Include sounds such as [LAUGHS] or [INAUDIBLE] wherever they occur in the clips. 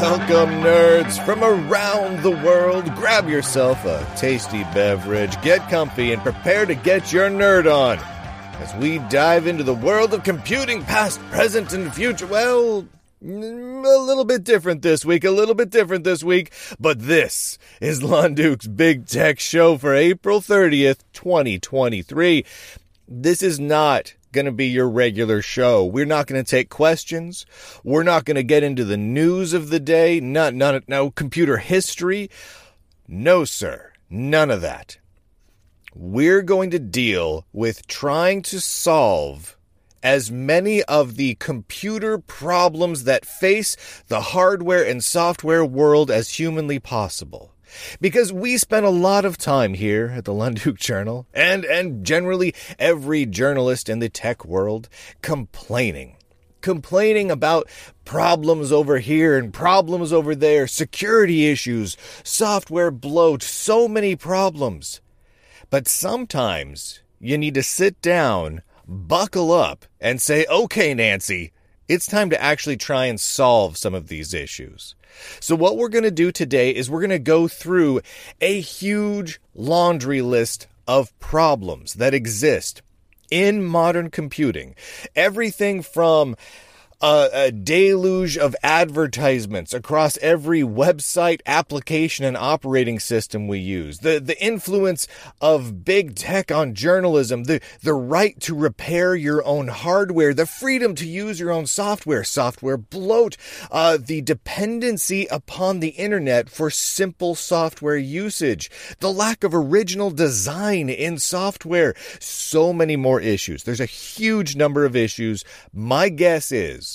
Welcome, nerds from around the world. Grab yourself a tasty beverage, get comfy, and prepare to get your nerd on as we dive into the world of computing, past, present, and future. Well, a little bit different this week, a little bit different this week, but this is Lunduke's Big Tech Show for April 30th, 2023. This is not going to be your regular show. We're not going to take questions. We're not going to get into the news of the day. Not, none, no computer history. No, sir. None of that. We're going to deal with trying to solve as many of the computer problems that face the hardware and software world as humanly possible. Because we spend a lot of time here at the [LAUGHS] Lunduke Journal, and, and generally every journalist in the tech world, complaining. Complaining about problems over here and problems over there, security issues, software bloat, so many problems. But sometimes you need to sit down, buckle up, and say, okay, Nancy, it's time to actually try and solve some of these issues. So, what we're going to do today is we're going to go through a huge laundry list of problems that exist in modern computing. Everything from a, a, deluge of advertisements across every website, application, and operating system we use. The, the influence of big tech on journalism, the, the right to repair your own hardware, the freedom to use your own software, software bloat, uh, the dependency upon the internet for simple software usage, the lack of original design in software, so many more issues. There's a huge number of issues. My guess is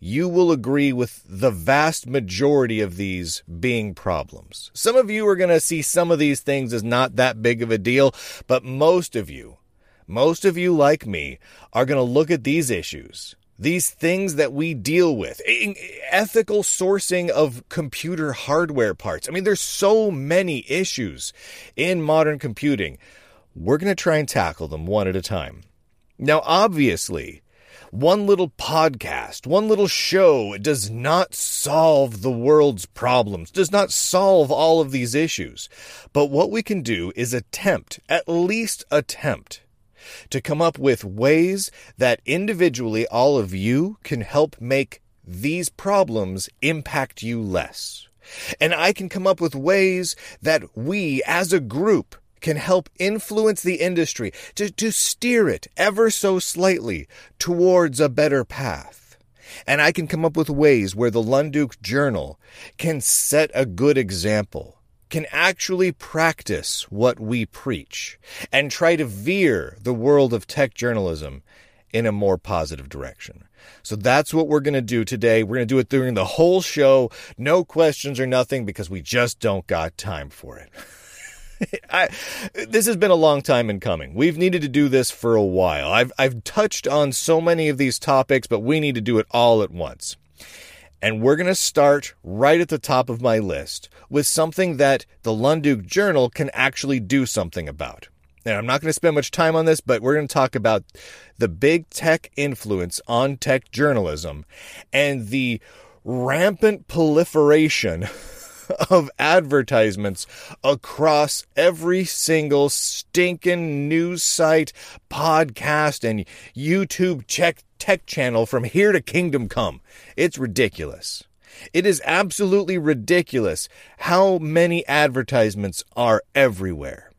you will agree with the vast majority of these being problems. Some of you are going to see some of these things as not that big of a deal, but most of you, most of you like me, are going to look at these issues, these things that we deal with, ethical sourcing of computer hardware parts. I mean, there's so many issues in modern computing. We're going to try and tackle them one at a time. Now, obviously, one little podcast, one little show does not solve the world's problems, does not solve all of these issues. But what we can do is attempt, at least attempt, to come up with ways that individually all of you can help make these problems impact you less. And I can come up with ways that we as a group can help influence the industry to, to steer it ever so slightly towards a better path. And I can come up with ways where the Lunduke Journal can set a good example, can actually practice what we preach, and try to veer the world of tech journalism in a more positive direction. So that's what we're going to do today. We're going to do it during the whole show. No questions or nothing because we just don't got time for it. [LAUGHS] [LAUGHS] I, this has been a long time in coming. We've needed to do this for a while. I've, I've touched on so many of these topics, but we need to do it all at once. And we're going to start right at the top of my list with something that the Lunduke Journal can actually do something about. And I'm not going to spend much time on this, but we're going to talk about the big tech influence on tech journalism and the rampant proliferation [LAUGHS] [LAUGHS] of advertisements across every single stinking news site, podcast, and YouTube check tech channel from here to kingdom come. It's ridiculous. It is absolutely ridiculous how many advertisements are everywhere.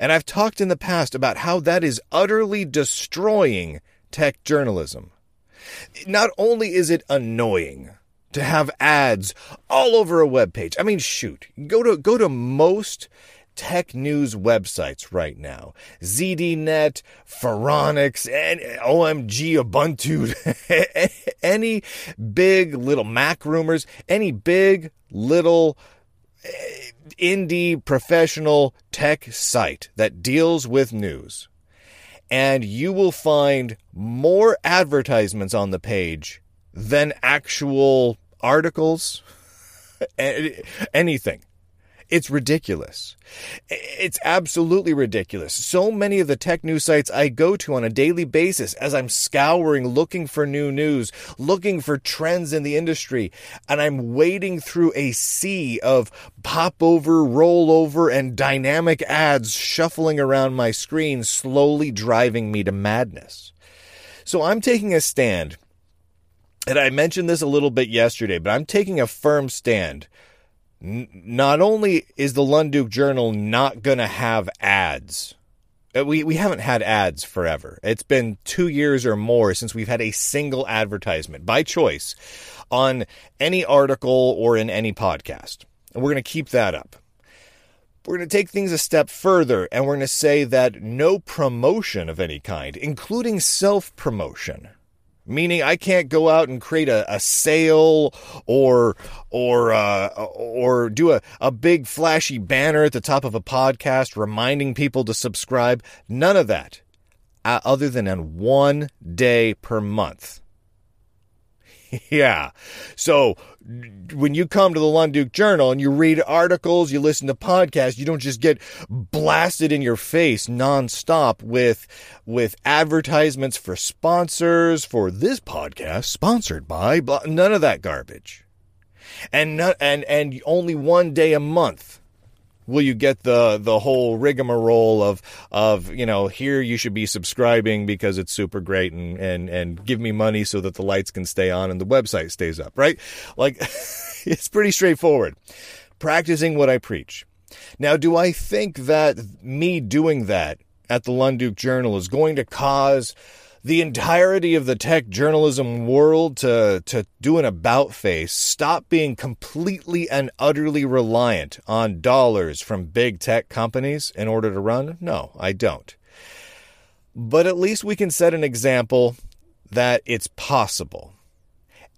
And I've talked in the past about how that is utterly destroying tech journalism. Not only is it annoying, to have ads all over a web page. I mean, shoot, go to go to most tech news websites right now. ZDNet, Phoronix, and OMG Ubuntu, [LAUGHS] any big little Mac rumors, any big little eh, indie professional tech site that deals with news. And you will find more advertisements on the page than actual articles, [LAUGHS] anything. It's ridiculous. It's absolutely ridiculous. So many of the tech news sites I go to on a daily basis as I'm scouring, looking for new news, looking for trends in the industry, and I'm wading through a sea of pop over, roll over, and dynamic ads shuffling around my screen, slowly driving me to madness. So I'm taking a stand. And I mentioned this a little bit yesterday, but I'm taking a firm stand not only is the Lunduke Journal not going to have ads, uh, we, we haven't had ads forever. It's been two years or more since we've had a single advertisement by choice on any article or in any podcast. And we're going to keep that up. We're going to take things a step further and we're going to say that no promotion of any kind, including self promotion, meaning I can't go out and create a, a sale or or uh, or do a, a big flashy banner at the top of a podcast reminding people to subscribe. None of that, uh, other than on one day per month. [LAUGHS] yeah. So when you come to the Lunduke Journal and you read articles, you listen to podcasts, you don't just get blasted in your face nonstop with with advertisements for sponsors for this podcast sponsored by blah, none of that garbage. And not, and and only one day a month will you get the the whole rigmarole of of you know here you should be subscribing because it's super great and and and give me money so that the lights can stay on and the website stays up right? Like [LAUGHS] it's pretty straightforward. Practicing what i preach. Now do i think that me doing that at the lunduke journal is going to cause the entirety of the tech journalism world to, to do an about face, stop being completely and utterly reliant on dollars from big tech companies in order to run? No, I don't. But at least we can set an example that it's possible.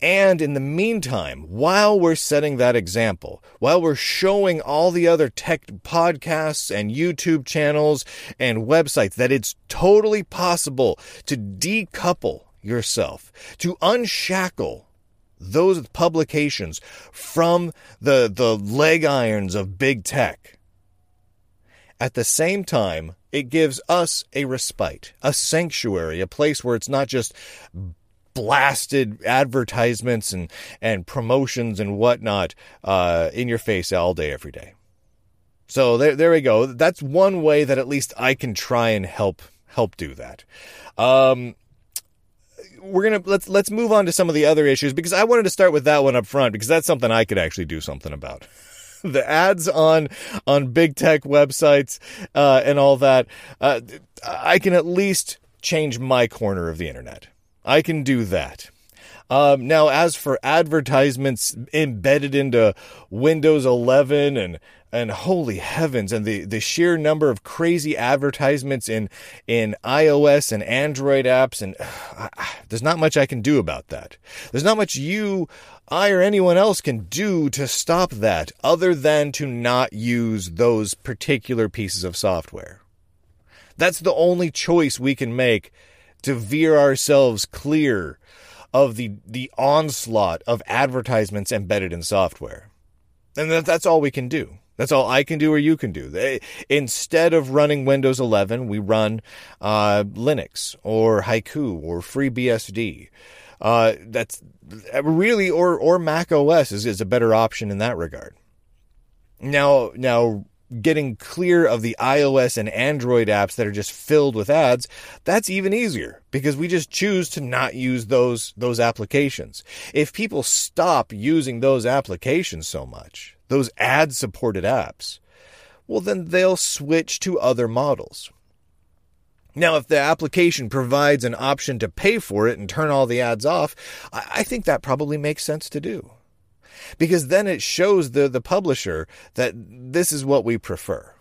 And in the meantime, while we're setting that example, while we're showing all the other tech podcasts and YouTube channels and websites that it's totally possible to decouple yourself, to unshackle those publications from the, the leg irons of big tech. At the same time, it gives us a respite, a sanctuary, a place where it's not just blasted advertisements and, and promotions and whatnot uh, in your face all day, every day. So there, there we go. That's one way that at least I can try and help help do that. Um, we're gonna let's let's move on to some of the other issues because I wanted to start with that one up front because that's something I could actually do something about. [LAUGHS] the ads on on big tech websites uh, and all that, uh, I can at least change my corner of the internet. I can do that. Um, now, as for advertisements embedded into Windows 11 and and holy heavens, and the, the sheer number of crazy advertisements in in iOS and Android apps, and [SIGHS] uh, there's not much I can do about that. There's not much you, I, or anyone else can do to stop that, other than to not use those particular pieces of software. That's the only choice we can make to veer ourselves clear of the the onslaught of advertisements embedded in software. And that, that's all we can do. That's all I can do or you can do. They, instead of running Windows 11, we run uh, Linux or Haiku or FreeBSD. Uh, that's really, or or Mac OS is, is a better option in that regard. Now, now getting clear of the iOS and Android apps that are just filled with ads, that's even easier because we just choose to not use those those applications. If people stop using those applications so much, those ad supported apps, well then they'll switch to other models. Now, if the application provides an option to pay for it and turn all the ads off, I think that probably makes sense to do because then it shows the, the publisher that this is what we prefer.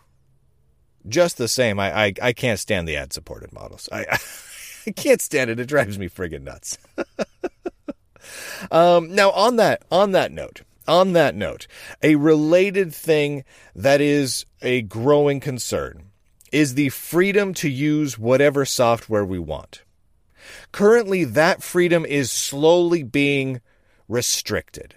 Just the same, I, I, I can't stand the ad supported models. I, [LAUGHS] I can't stand it. It drives me friggin' nuts. [LAUGHS] um, now, on that on that note, on that note, a related thing that is a growing concern is the freedom to use whatever software we want. Currently, that freedom is slowly being restricted.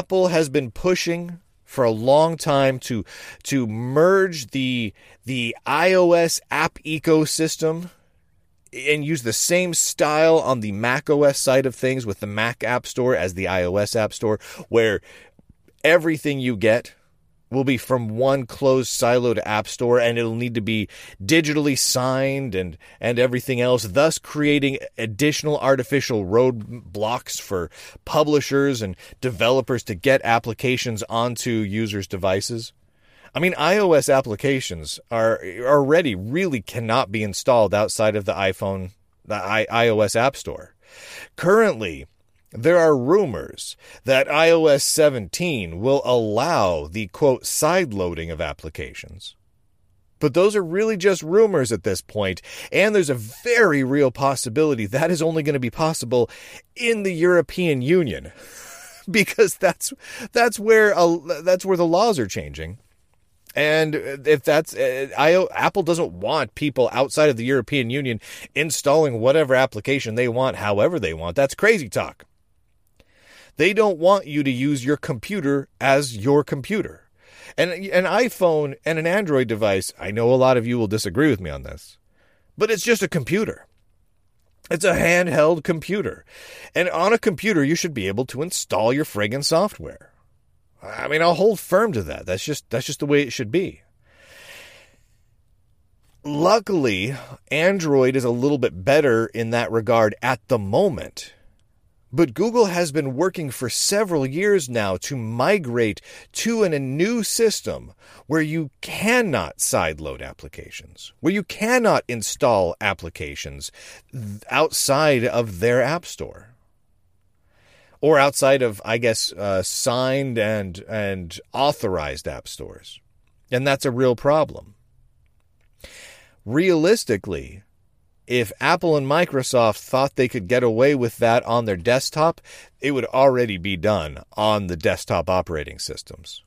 Apple has been pushing for a long time to to merge the the iOS app ecosystem and use the same style on the Mac OS side of things with the Mac App Store as the iOS App Store, where everything you get will be from one closed siloed app store and it'll need to be digitally signed and and everything else thus creating additional artificial roadblocks for publishers and developers to get applications onto users devices I mean, iOS applications are already really cannot be installed outside of the iPhone, the I, iOS App Store. Currently, there are rumors that iOS 17 will allow the quote side loading of applications. But those are really just rumors at this point. and there's a very real possibility that is only going to be possible in the European Union [LAUGHS] because that's that's where that's where the laws are changing. And if that's, uh, I, Apple doesn't want people outside of the European Union installing whatever application they want, however they want. That's crazy talk. They don't want you to use your computer as your computer. And an iPhone and an Android device, I know a lot of you will disagree with me on this, but it's just a computer. It's a handheld computer. And on a computer, you should be able to install your friggin' software. I mean, I'll hold firm to that. That's just that's just the way it should be. Luckily, Android is a little bit better in that regard at the moment. But Google has been working for several years now to migrate to an, a new system where you cannot sideload applications, where you cannot install applications outside of their app store or outside of, I guess, uh, signed and and authorized app stores, and that's a real problem. Realistically, if Apple and Microsoft thought they could get away with that on their desktop, it would already be done on the desktop operating systems.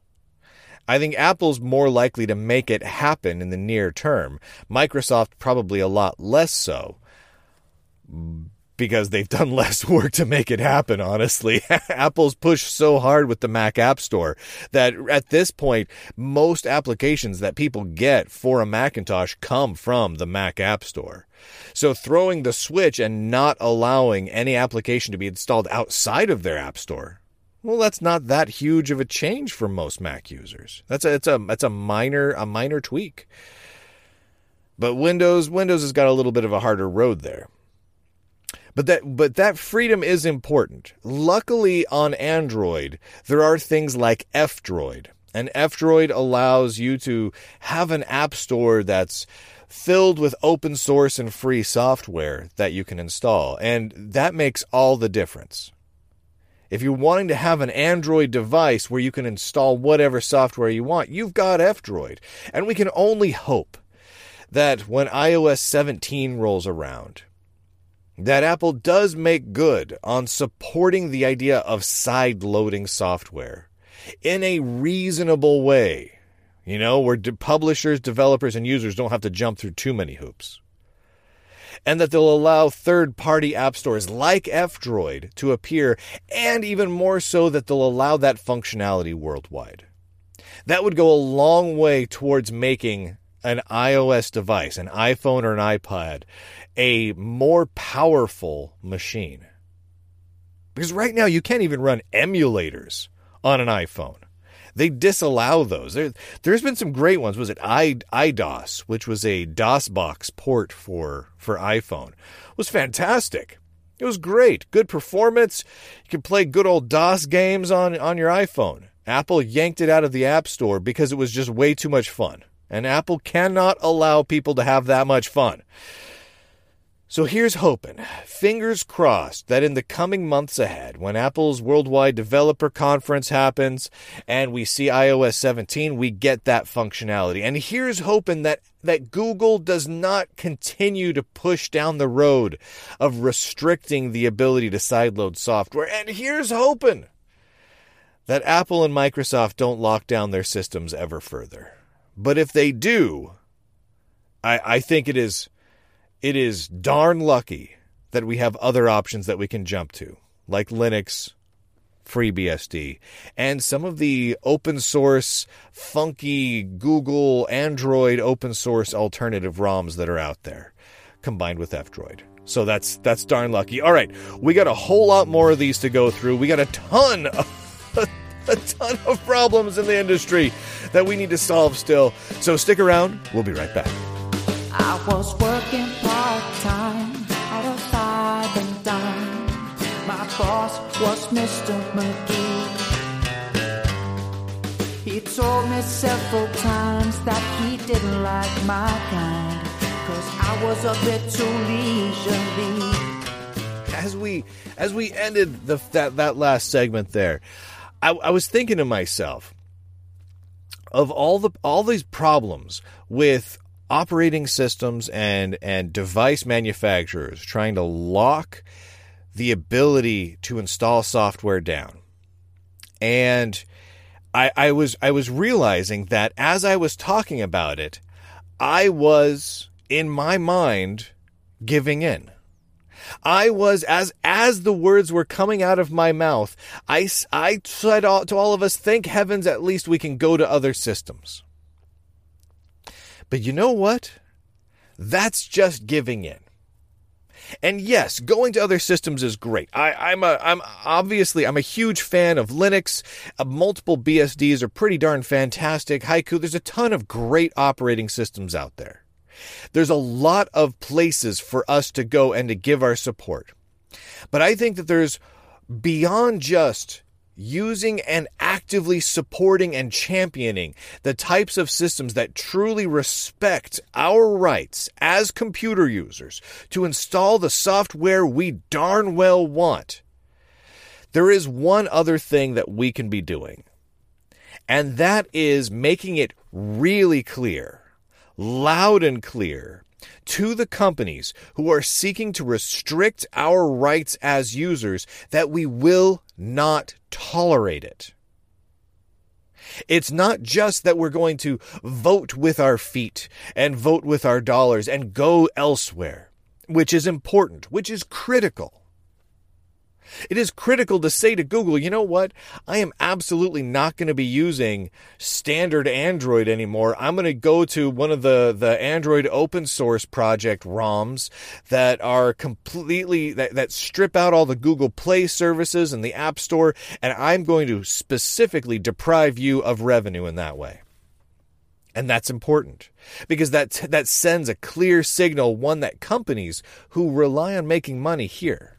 I think Apple's more likely to make it happen in the near term. Microsoft probably a lot less so because they've done [LAUGHS] less work to make it happen, honestly. [LAUGHS] Apple's pushed so hard with the Mac App Store that at this point, most applications that people get for a Macintosh come from the Mac App Store. So throwing the switch and not allowing any application to be installed outside of their App Store. Well, that's not that huge of a change for most Mac users. That's a it's a that's a minor a minor tweak. But Windows Windows has got a little bit of a harder road there. But that but that freedom is important. Luckily on Android, there are things like F-Droid. And F-Droid allows you to have an app store that's filled with open source and free software that you can install. And that makes all the difference. If you're wanting to have an Android device where you can install whatever software you want, you've got F-Droid. And we can only hope that when iOS 17 rolls around, that Apple does make good on supporting the idea of side loading software in a reasonable way, you know, where publishers, developers, and users don't have to jump through too many hoops. And that they'll allow third party app stores like F Droid to appear, and even more so, that they'll allow that functionality worldwide. That would go a long way towards making an iOS device, an iPhone or an iPad, a more powerful machine. Because right now you can't even run emulators on an iPhone. They disallow those. There, has been some great ones. Was it I, iDOS, which was a DOSBox port for for iPhone? It was fantastic. It was great. Good performance. You can play good old DOS games on, on your iPhone. Apple yanked it out of the App Store because it was just way too much fun. And Apple cannot allow people to have that much fun. So here's hoping, fingers crossed, that in the coming months ahead, when Apple's Worldwide Developer Conference happens and we see iOS 17, we get that functionality. And here's hoping that, that Google does not continue to push down the road of restricting the ability to sideload software. And here's hoping that Apple and Microsoft don't lock down their systems ever further. But if they do, I, I think it is it is darn lucky that we have other options that we can jump to, like Linux FreeBSD and some of the open source, funky Google, Android open source alternative ROMs that are out there, combined with F-Droid. So that's that's darn lucky. All right, we got a whole lot more of these to go through. We got a ton of [LAUGHS] a ton of problems in the industry that we need to solve still. So stick around. We'll be right back. I was working boss was Mr. McGee. He told me several times that he didn't like my kind, cause I was a bit too leisurely. As we as we ended the that that last segment there, I, I was thinking to myself of all the all these problems with operating systems and and device manufacturers trying to lock the ability to install software down. And I, I was I was realizing that as I was talking about it, I was in my mind giving in. I was as as the words were coming out of my mouth, I I said to all of us, "Thank heavens, at least we can go to other systems." But you know what? That's just giving in. And yes, going to other systems is great. I, am a, I'm obviously, I'm a huge fan of Linux. Uh, multiple BSDs are pretty darn fantastic. Haiku, there's a ton of great operating systems out there. There's a lot of places for us to go and to give our support. But I think that there's beyond just using and actively supporting and championing the types of systems that truly respect our rights as computer users to install the software we darn well want. There is one other thing that we can be doing, and that is making it really clear loud and clear to the companies who are seeking to restrict our rights as users that we will not tolerate it. It's not just that we're going to vote with our feet and vote with our dollars and go elsewhere, which is important, which is critical. It is critical to say to Google, you know what? I am absolutely not going to be using standard Android anymore. I'm going to go to one of the, the Android open source project ROMs that are completely, that, that strip out all the Google Play services and the App Store, and I'm going to specifically deprive you of revenue in that way. And that's important because that, that sends a clear signal, one that companies who rely on making money here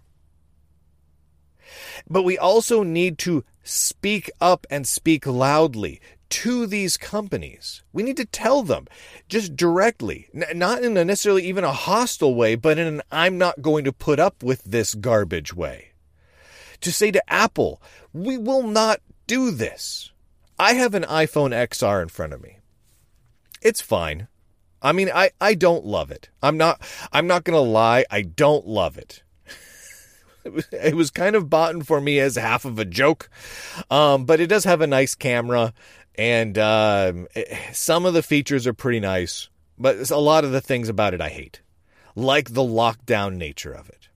but we also need to speak up and speak loudly to these companies. We need to tell them just directly, not in a necessarily even a hostile way, but in an I'm not going to put up with this garbage way. To say to Apple, we will not do this. I have an iPhone XR in front of me. It's fine. I mean, I, I don't love it. I'm not I'm not gonna lie, I don't love it. [LAUGHS] it was kind of bought for me as half of a joke. Um, but it does have a nice camera, and uh, it, some of the features are pretty nice. But a lot of the things about it I hate, like the lockdown nature of it.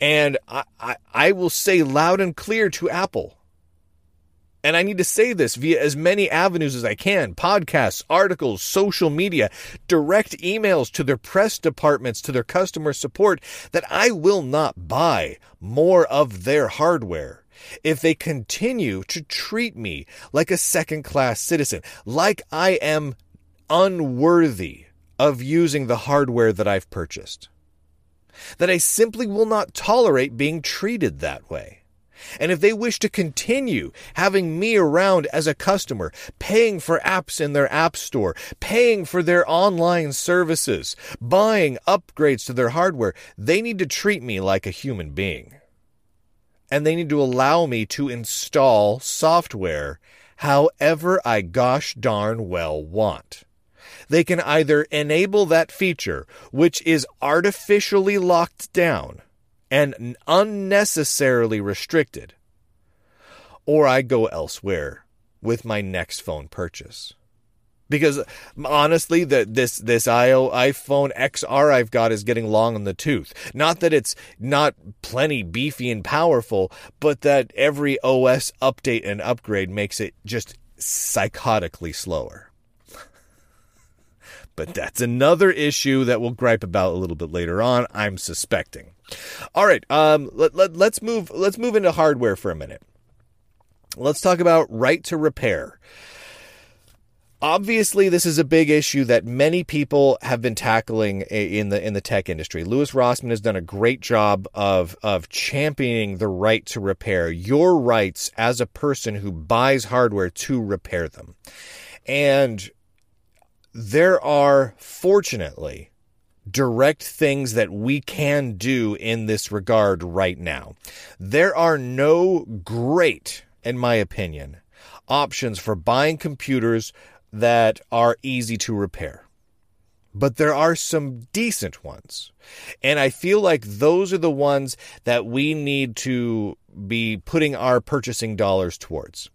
And I, I, I will say loud and clear to Apple and I need to say this via as many avenues as I can podcasts, articles, social media, direct emails to their press departments, to their customer support that I will not buy more of their hardware if they continue to treat me like a second class citizen, like I am unworthy of using the hardware that I've purchased. That I simply will not tolerate being treated that way. And if they wish to continue having me around as a customer, paying for apps in their app store, paying for their online services, buying upgrades to their hardware, they need to treat me like a human being. And they need to allow me to install software however I gosh darn well want. They can either enable that feature, which is artificially locked down, and unnecessarily restricted, or I go elsewhere with my next phone purchase. because honestly the this this IO iPhone XR I've got is getting long in the tooth. Not that it's not plenty beefy and powerful, but that every OS update and upgrade makes it just psychotically slower. [LAUGHS] but that's another issue that we'll gripe about a little bit later on, I'm suspecting. All right, um let, let, let's move let's move into hardware for a minute. Let's talk about right to repair. Obviously, this is a big issue that many people have been tackling in the in the tech industry. Louis Rossmann has done a great job of of championing the right to repair, your rights as a person who buys hardware to repair them. And there are fortunately direct things that we can do in this regard right now. There are no great, in my opinion, options for buying computers that are easy to repair. But there are some decent ones. And I feel like those are the ones that we need to be putting our purchasing dollars towards.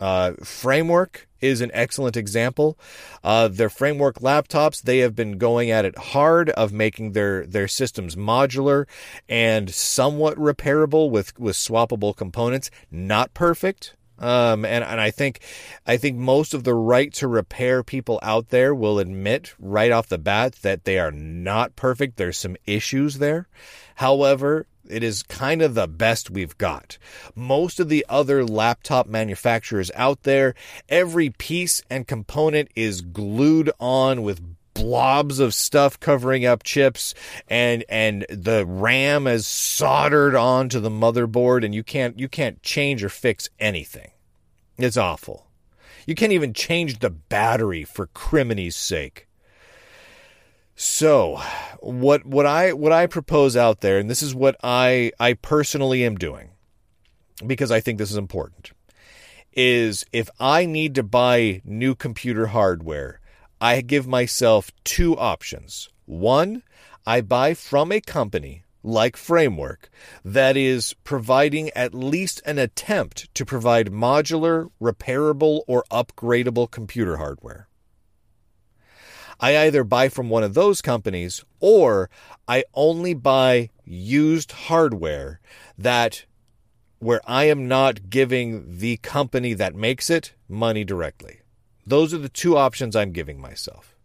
Uh, framework is an excellent example. Uh, their framework laptops, they have been going at it hard of making their, their systems modular and somewhat repairable with, with swappable components. Not perfect, um, and, and I think, I think most of the right to repair people out there will admit right off the bat that they are not perfect. There's some issues there. However, it is kind of the best we've got. Most of the other laptop manufacturers out there, every piece and component is glued on with blobs of stuff covering up chips and and the RAM is soldered onto the motherboard and you can't you can't change or fix anything. It's awful. You can't even change the battery for crimini's sake. So, what what I what I propose out there and this is what I I personally am doing because I think this is important is if I need to buy new computer hardware I give myself two options. One, I buy from a company like Framework that is providing at least an attempt to provide modular, repairable, or upgradable computer hardware. I either buy from one of those companies or I only buy used hardware that where I am not giving the company that makes it money directly. Those are the two options I'm giving myself.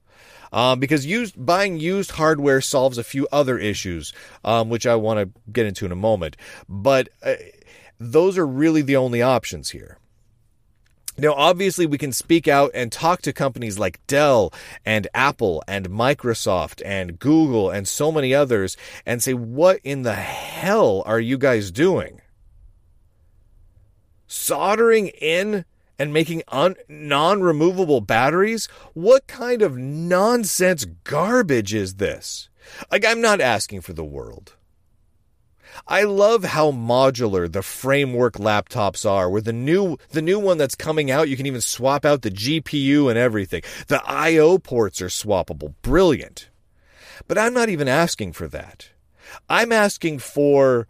Um, because used buying used hardware solves a few other issues, um, which I want to get into in a moment. But uh, those are really the only options here. Now, obviously, we can speak out and talk to companies like Dell and Apple and Microsoft and Google and so many others and say, what in the hell are you guys doing? Soldering in and making un- non removable batteries? What kind of nonsense garbage is this? Like, I'm not asking for the world. I love how modular the framework laptops are. With the new the new one that's coming out, you can even swap out the GPU and everything. The I/O ports are swappable. Brilliant. But I'm not even asking for that. I'm asking for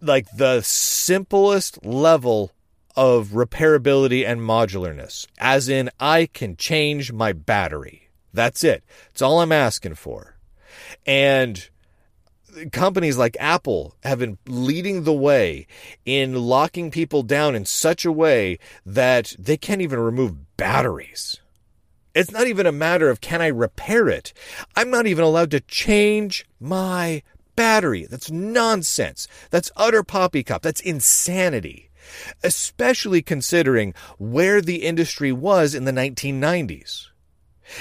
like the simplest level of repairability and modularness, as in, I can change my battery. That's it. That's all I'm asking for. And companies like Apple have been leading the way in locking people down in such a way that they can't even remove batteries. It's not even a matter of can I repair it. I'm not even allowed to change my battery. That's nonsense. That's utter poppycock. That's insanity especially considering where the industry was in the 1990s.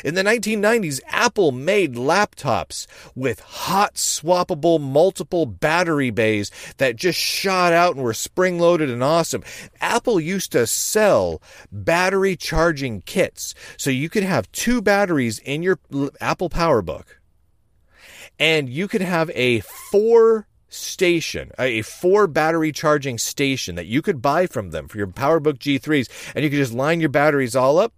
In the 1990s, Apple made laptops with hot swappable multiple battery bays that just shot out and were spring loaded and awesome. Apple used to sell battery charging kits so you could have two batteries in your Apple PowerBook and you could have a four station, a four battery charging station that you could buy from them for your PowerBook G3s, and you could just line your batteries all up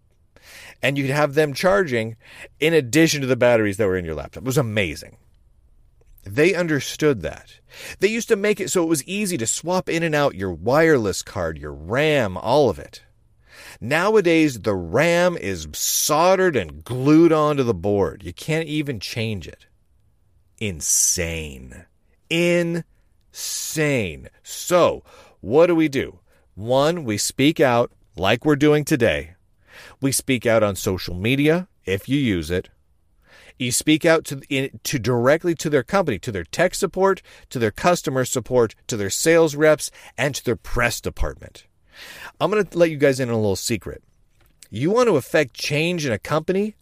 and you could have them charging in addition to the batteries that were in your laptop. It was amazing. They understood that. They used to make it so it was easy to swap in and out your wireless card, your RAM, all of it. Nowadays, the RAM is soldered and glued onto the board. You can't even change it. Insane. Insane. So, what do we do? One, we speak out like we're doing today. We speak out on social media if you use it. You speak out to, in, to directly to their company, to their tech support, to their customer support, to their sales reps, and to their press department. I'm going to let you guys in on a little secret. You want to affect change in a company?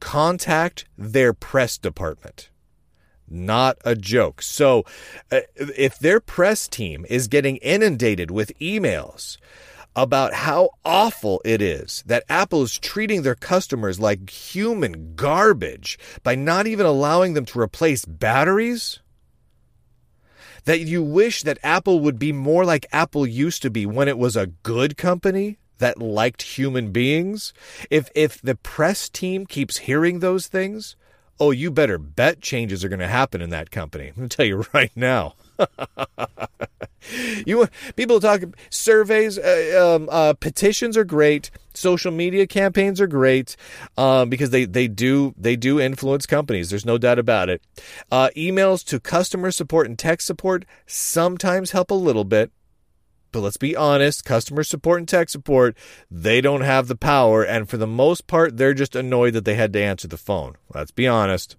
Contact their press department. Not a joke. So, uh, if their press team is getting inundated with emails about how awful it is that Apple is treating their customers like human garbage by not even allowing them to replace batteries? That you wish that Apple would be more like Apple used to be when it was a good company that liked human beings? If if the press team keeps hearing those things, oh, you better bet changes are going to happen in that company. I'm going to tell you [LAUGHS] right now. [LAUGHS] you people talk surveys, uh, um, uh, petitions are great. Social media campaigns are great um, because they they do they do influence companies. There's no doubt about it. Uh, emails to customer support and tech support sometimes help a little bit. But let's be honest, customer support and tech support, they don't have the power. And for the most part, they're just annoyed that they had to answer the phone. Let's be honest.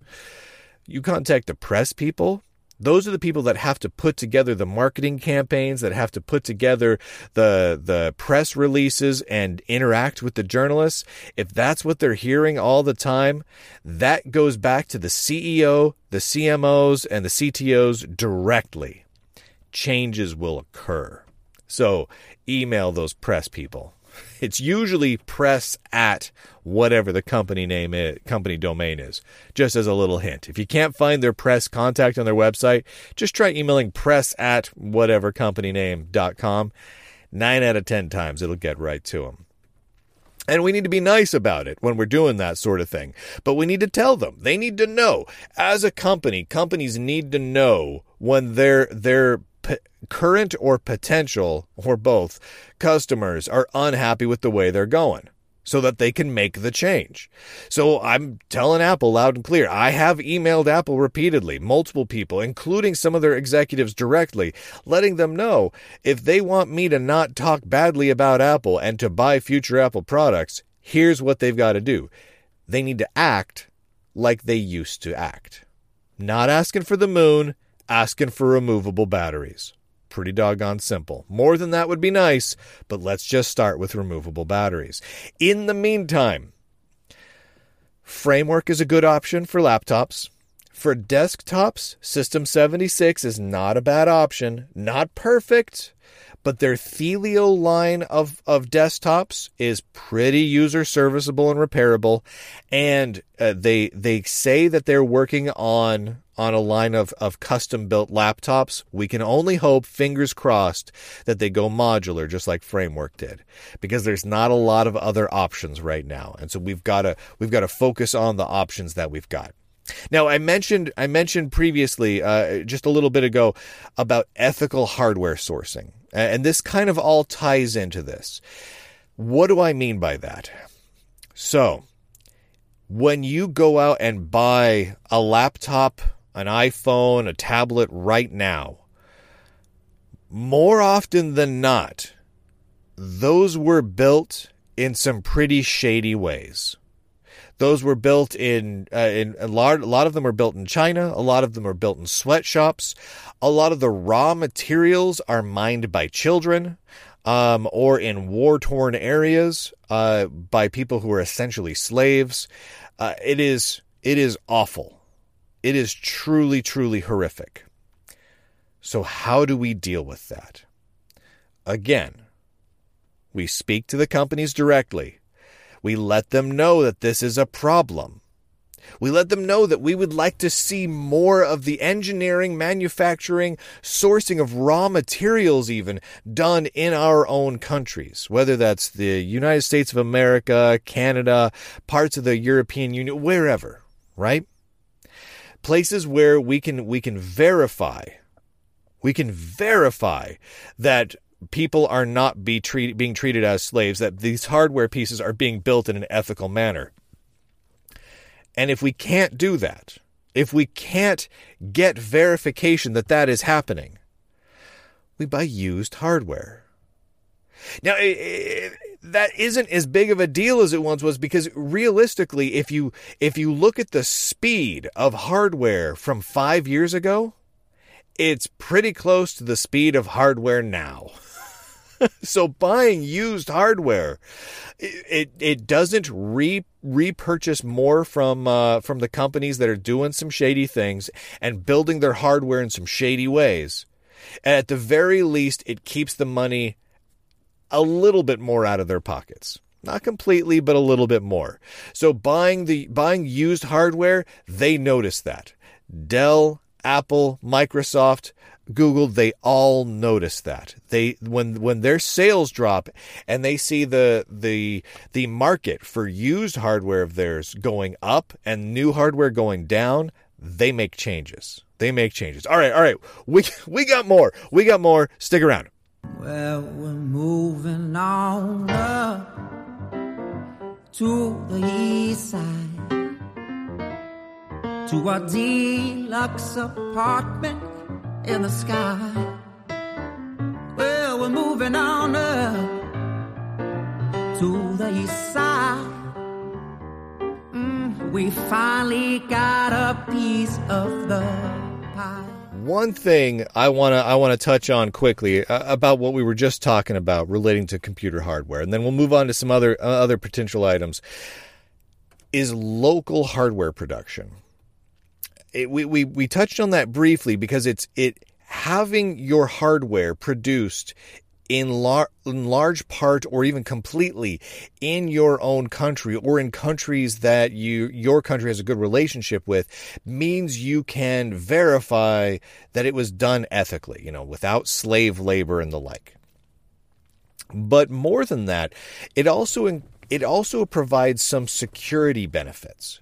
You contact the press people, those are the people that have to put together the marketing campaigns, that have to put together the the press releases and interact with the journalists. If that's what they're hearing all the time, that goes back to the CEO, the CMOs, and the CTOs directly. Changes will occur. So email those press people. It's usually press at whatever the company name is, company domain is. Just as a little hint. If you can't find their press contact on their website, just try emailing press at whatever company name.com. Nine out of 10 times it'll get right to them. And we need to be nice about it when we're doing that sort of thing. But we need to tell them. They need to know. As a company, companies need to know when their their current or potential or both customers are unhappy with the way they're going so that they can make the change. So I'm telling Apple loud and clear. I have emailed Apple repeatedly, multiple people, including some of their executives directly, letting them know if they want me to not talk badly about Apple and to buy future Apple products, here's what they've got to do. They need to act like they used to act. Not asking for the moon, asking for removable batteries. Pretty doggone simple. More than that would be nice, but let's just start with removable batteries. In the meantime, Framework is a good option for laptops. For desktops, System 76 is not a bad option. Not perfect, but their Thelio line of, of desktops is pretty user serviceable and repairable. And uh, they they say that they're working on on a line of, of custom built laptops. We can only hope, fingers crossed, that they go modular just like Framework did. Because there's not a lot of other options right now. And so we've got to we've got to focus on the options that we've got. Now, I mentioned I mentioned previously, uh, just a little bit ago, about ethical hardware sourcing, and this kind of all ties into this. What do I mean by that? So, when you go out and buy a laptop, an iPhone, a tablet right now, more often than not, those were built in some pretty shady ways. Those were built in uh, in a lot. A lot of them are built in China. A lot of them are built in sweatshops. A lot of the raw materials are mined by children. Um, or in war torn areas uh, by people who are essentially slaves. Uh, it is it is awful. It is truly truly horrific. So how do we deal with that? Again, we speak to the companies directly. We let them know that this is a problem. We let them know that we would like to see more of the engineering, manufacturing, sourcing of raw materials, even done in our own countries, whether that's the United States of America, Canada, parts of the European Union, wherever, right? Places where we can we can verify we can verify that people are not be treat, being treated as slaves, that these hardware pieces are being built in an ethical manner. And if we can't do that, if we can't get verification that that is happening, we buy used hardware. Now, it, it, that isn't as big of a deal as it once was because realistically, if you if you look at the speed of hardware from five years ago, it's pretty close to the speed of hardware now. [LAUGHS] so buying used hardware, it it, doesn't re repurchase more from uh, from the companies that are doing some shady things and building their hardware in some shady ways. At the very least, it keeps the money a little bit more out of their pockets. Not completely, but a little bit more. So buying the buying used hardware, they notice that. Dell, Apple, Microsoft, Google, they all notice that. They when when their sales drop and they see the the the market for used hardware of theirs going up and new hardware going down, they make changes. They make changes. All right, all right. We we got more. We got more. Stick around. Well, we're moving on up to the east side to a deluxe apartment in the sky. Well, we're moving on up to the east side. Mm, we finally got a piece of the pie one thing I want to I want to touch on quickly uh, about what we were just talking about relating to computer hardware, and then we'll move on to some other uh, other potential items. Is local hardware production. It, we, we we touched on that briefly because it's it having your hardware produced in, lar- in large part or even completely in your own country or in countries that you your country has a good relationship with means you can verify that it was done ethically, you know, without slave labor and the like. But more than that, it also it also provides some security benefits.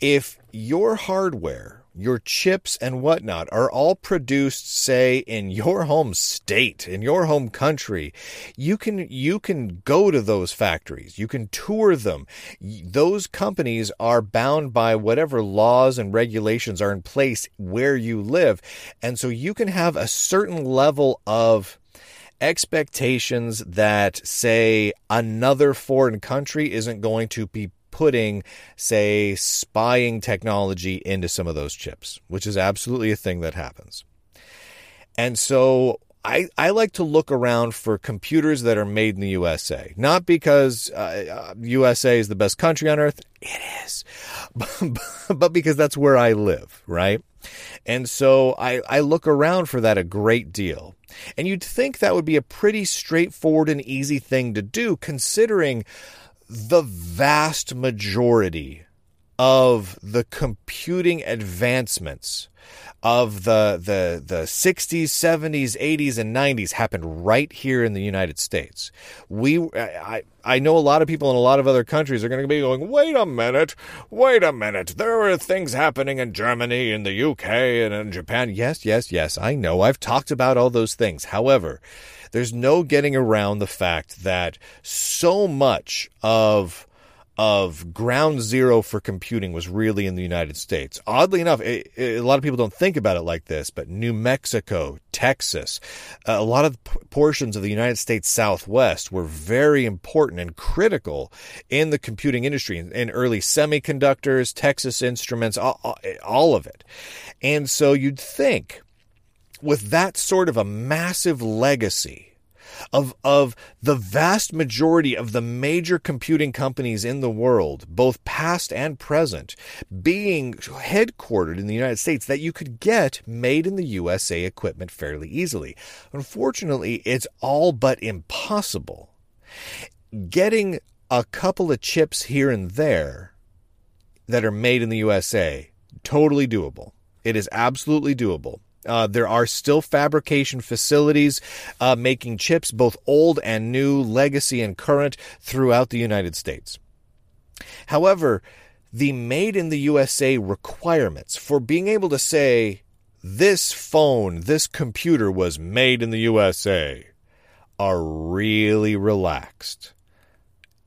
If your hardware your chips and whatnot are all produced say in your home state in your home country you can you can go to those factories. You can tour them. Those companies are bound by whatever laws and regulations are in place where you live. And so you can have a certain level of expectations that say another foreign country isn't going to be putting, say, spying technology into some of those chips, which is absolutely a thing that happens. And so I, I like to look around for computers that are made in the USA. Not because uh, USA is the best country on earth, it is, [LAUGHS] but because that's where I live, right? And so I, I look around for that a great deal. And you'd think that would be a pretty straightforward and easy thing to do, considering the vast majority of the computing advancements of the the the 60s, 70s, 80s and 90s happened right here in the United States. We I I know a lot of people in a lot of other countries are going to be going, "Wait a minute. Wait a minute. There are things happening in Germany, in the UK, and in Japan." Yes, yes, yes. I know. I've talked about all those things. However, there's no getting around the fact that so much of of ground zero for computing was really in the United States. Oddly enough, it, it, a lot of people don't think about it like this, but New Mexico, Texas, uh, a lot of portions of the United States Southwest were very important and critical in the computing industry, in, in early semiconductors, Texas Instruments, all, all of it. And so you'd think with that sort of a massive legacy of of the vast majority of the major computing companies in the world, both past and present, being headquartered in the United States, that you could get made in the USA equipment fairly easily. Unfortunately, it's all but impossible. Getting a couple of chips here and there that are made in the USA, totally doable. It is absolutely doable. Uh, there are still fabrication facilities uh, making chips, both old and new, legacy and current, throughout the United States. However, the made in the USA requirements for being able to say, this phone, this computer was made in the USA, are really relaxed.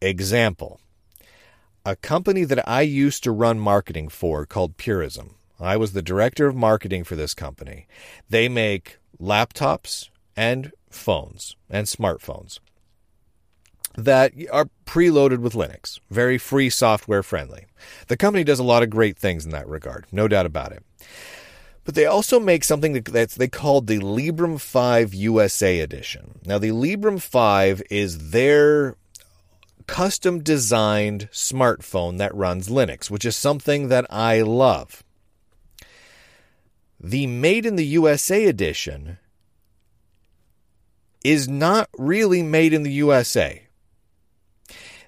Example A company that I used to run marketing for called Purism. I was the director of marketing for this company. They make laptops and phones and smartphones that are preloaded with Linux, very free software friendly. The company does a lot of great things in that regard, no doubt about it. But they also make something that they called the Librem 5 USA edition. Now, the Librem 5 is their custom designed smartphone that runs Linux, which is something that I love. The Made in the USA edition is not really made in the USA.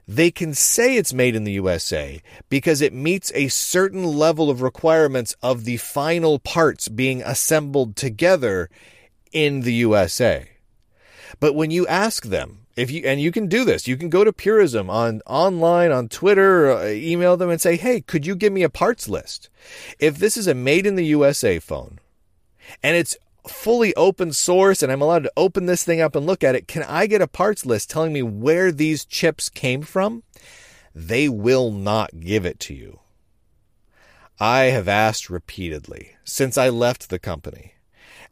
They can say it's made in the USA because it meets a certain level of requirements of the final parts being assembled together in the USA. But when you ask them, if you and you can do this, you can go to Purism on online on Twitter, uh, email them and say, "Hey, could you give me a parts list? If this is a made in the USA phone and it's fully open source and I'm allowed to open this thing up and look at it, can I get a parts list telling me where these chips came from? They will not give it to you. I have asked repeatedly since I left the company.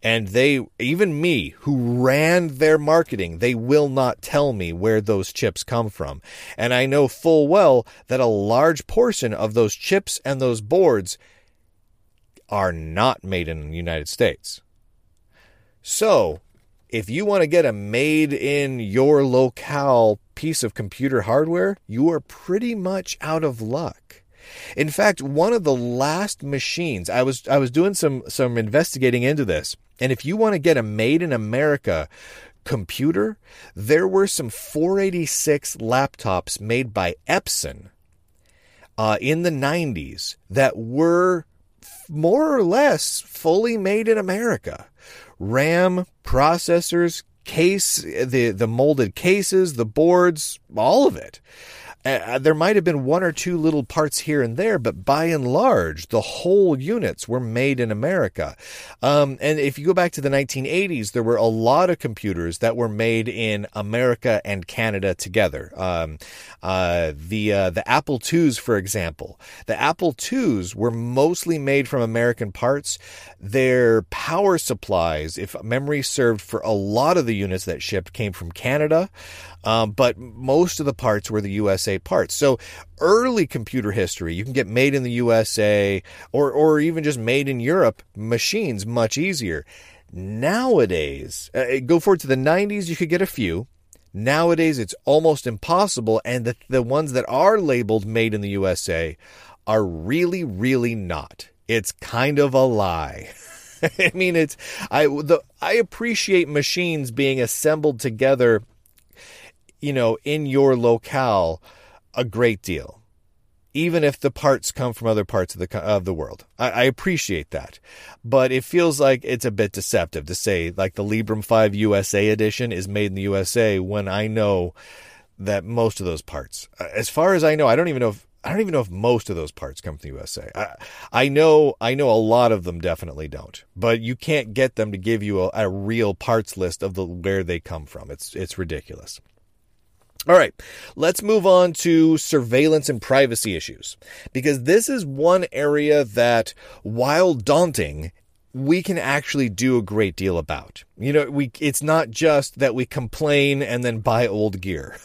And they, even me, who ran their marketing, they will not tell me where those chips come from. And I know full well that a large portion of those chips and those boards are not made in the United States. So, if you want to get a made in your locale piece of computer hardware, you are pretty much out of luck. In fact, one of the last machines I was I was doing some some investigating into this, and if you want to get a made in America computer, there were some 486 laptops made by Epson uh, in the 90s that were more or less fully made in America. RAM, processors, case, the, the molded cases, the boards, all of it. Uh, there might have been one or two little parts here and there, but by and large, the whole units were made in America. Um, and if you go back to the 1980s, there were a lot of computers that were made in America and Canada together. Um, uh, the uh, the Apple IIs, for example, the Apple IIs were mostly made from American parts. Their power supplies, if memory served, for a lot of the units that shipped came from Canada. Um, but most of the parts were the USA parts. So early computer history, you can get made in the USA or, or even just made in Europe machines much easier. Nowadays, uh, go forward to the 90s, you could get a few. Nowadays, it's almost impossible, and the, the ones that are labeled made in the USA are really, really not. It's kind of a lie. [LAUGHS] I mean, it's I the I appreciate machines being assembled together you know, in your locale a great deal, even if the parts come from other parts of the of the world. I, I, appreciate that, but it feels like it's a bit deceptive to say like the Librem Five USA edition is made in the USA when I know that most of those parts, uh, as far as I know, I don't even know if. I don't even know if most of those parts come from the USA. I, I know I know a lot of them definitely don't, but you can't get them to give you a, a real parts list of the where they come from. It's it's ridiculous. All right, let's move on to surveillance and privacy issues because this is one area that, while daunting, we can actually do a great deal about. You know, we it's not just that we complain and then buy old gear.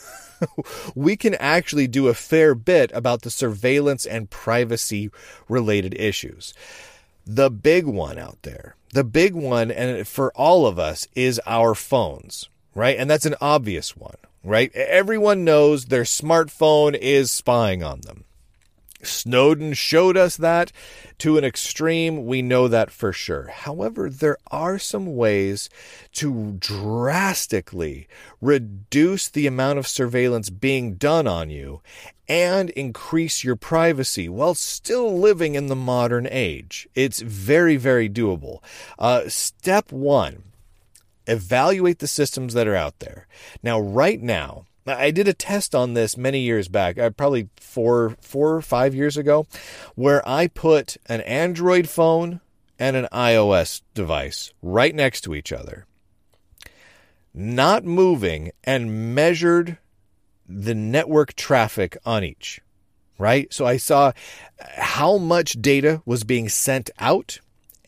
[LAUGHS] we can actually do a fair bit about the surveillance and privacy related issues. The big one out there, the big one and for all of us is our phones, right? And that's an obvious one right? Everyone knows their smartphone is spying on them. Snowden showed us that to an extreme. We know that for sure. However, there are some ways to drastically reduce the amount of surveillance being done on you and increase your privacy while still living in the modern age. It's very, very doable. Uh, step one evaluate the systems that are out there. Now, right now, I did a test on this many years back, uh, probably four, four or five years ago, where I put an Android phone and an iOS device right next to each other. not moving and measured the network traffic on each, right? So I saw how much data was being sent out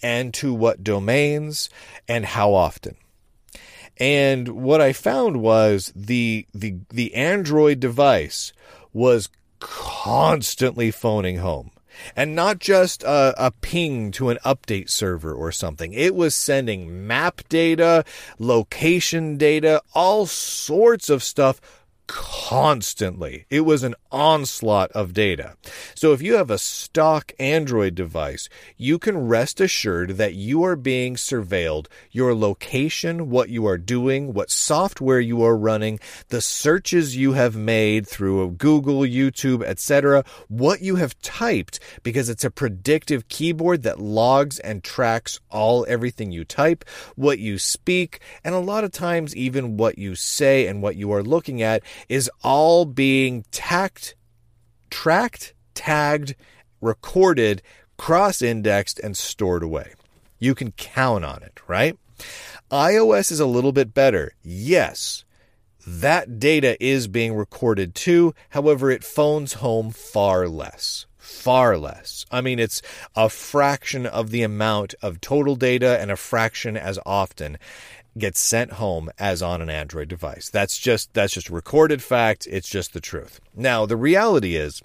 and to what domains and how often. And what I found was the the the Android device was constantly phoning home. And not just a, a, ping to an update server or something. It was sending map data, location data, all sorts of stuff constantly. It was an onslaught of data. So if you have a stock Android device, you can rest assured that you are being surveilled. Your location, what you are doing, what software you are running, the searches you have made through Google, YouTube, etc., what you have typed because it's a predictive keyboard that logs and tracks all everything you type, what you speak, and a lot of times even what you say and what you are looking at is all being tacked, tracked, tagged, recorded, cross indexed, and stored away. You can count on it, right? iOS is a little bit better. Yes, that data is being recorded too. However, it phones home far less. Far less. I mean, it's a fraction of the amount of total data and a fraction as often gets sent home as on an Android device. That's just that's just recorded fact. It's just the truth. Now, the reality is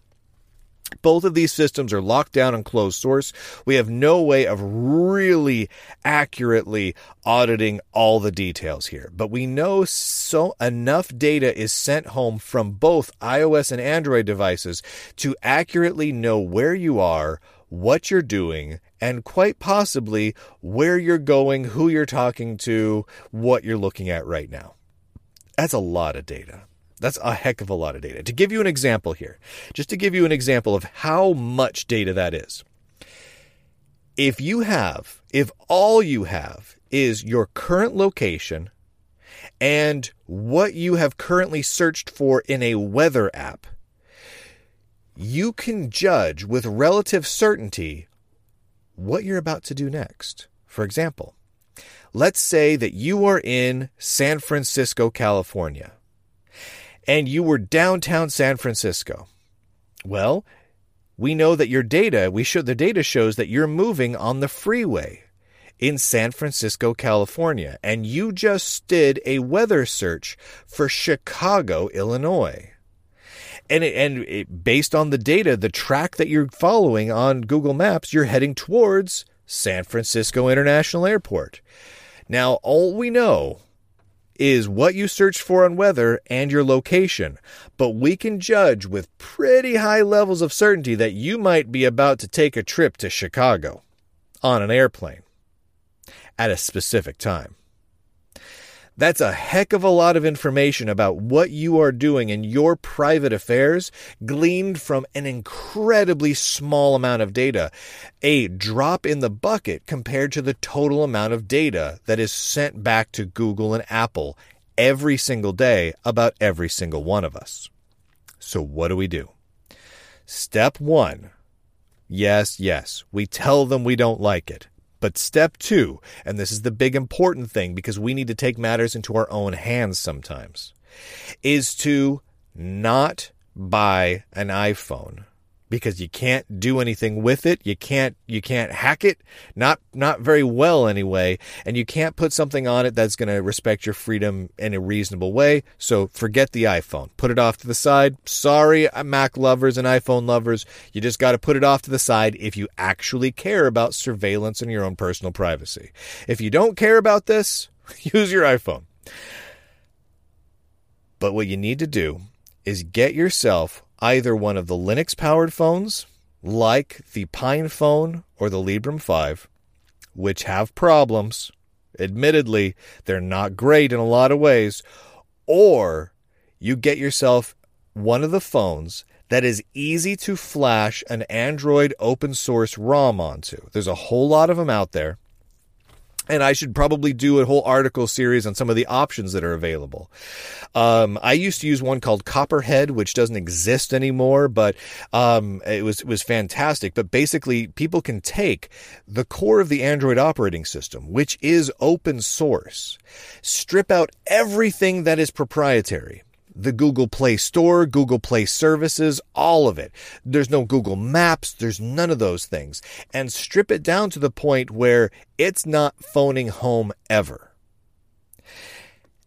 both of these systems are locked down and closed source. We have no way of really accurately auditing all the details here, but we know so enough data is sent home from both iOS and Android devices to accurately know where you are, what you're doing, and quite possibly where you're going, who you're talking to, what you're looking at right now. That's a lot of data. That's a heck of a lot of data. To give you an example here, just to give you an example of how much data that is. If you have, if all you have is your current location and what you have currently searched for in a weather app, you can judge with relative certainty what you're about to do next. For example, let's say that you are in San Francisco, California, and you were downtown San Francisco. Well, we know that your data, we show the data shows that you're moving on the freeway in San Francisco, California, and you just did a weather search for Chicago, Illinois and it, and it, based on the data, the track that you're following on Google Maps, you're heading towards San Francisco International Airport. Now, all we know is what you searched for on weather and your location, but we can judge with pretty high levels of certainty that you might be about to take a trip to Chicago on an airplane at a specific time. That's a heck of a lot of information about what you are doing in your private affairs, gleaned from an incredibly small amount of data. A drop in the bucket compared to the total amount of data that is sent back to Google and Apple every single day about every single one of us. So, what do we do? Step one yes, yes, we tell them we don't like it. But step two, and this is the big important thing because we need to take matters into our own hands sometimes, is to not buy an iPhone because you can't do anything with it. You can't you can't hack it, not not very well anyway, and you can't put something on it that's going to respect your freedom in a reasonable way. So forget the iPhone. Put it off to the side. Sorry, uh, Mac lovers and iPhone lovers, you just got to put it off to the side if you actually care about surveillance and your own personal privacy. If you don't care about this, [LAUGHS] use your iPhone. But what you need to do is get yourself either one of the Linux powered phones, like the Pine phone or the Librem 5, which have problems. Admittedly, they're not great in a lot of ways. Or you get yourself one of the phones that is easy to flash an Android open source ROM onto. There's a whole lot of them out there. And I should probably do a whole article series on some of the options that are available. Um, I used to use one called Copperhead, which doesn't exist anymore, but um, it was it was fantastic. But basically, people can take the core of the Android operating system, which is open source, strip out everything that is proprietary the Google Play Store, Google Play Services, all of it. There's no Google Maps, there's none of those things. And strip it down to the point where it's not phoning home ever.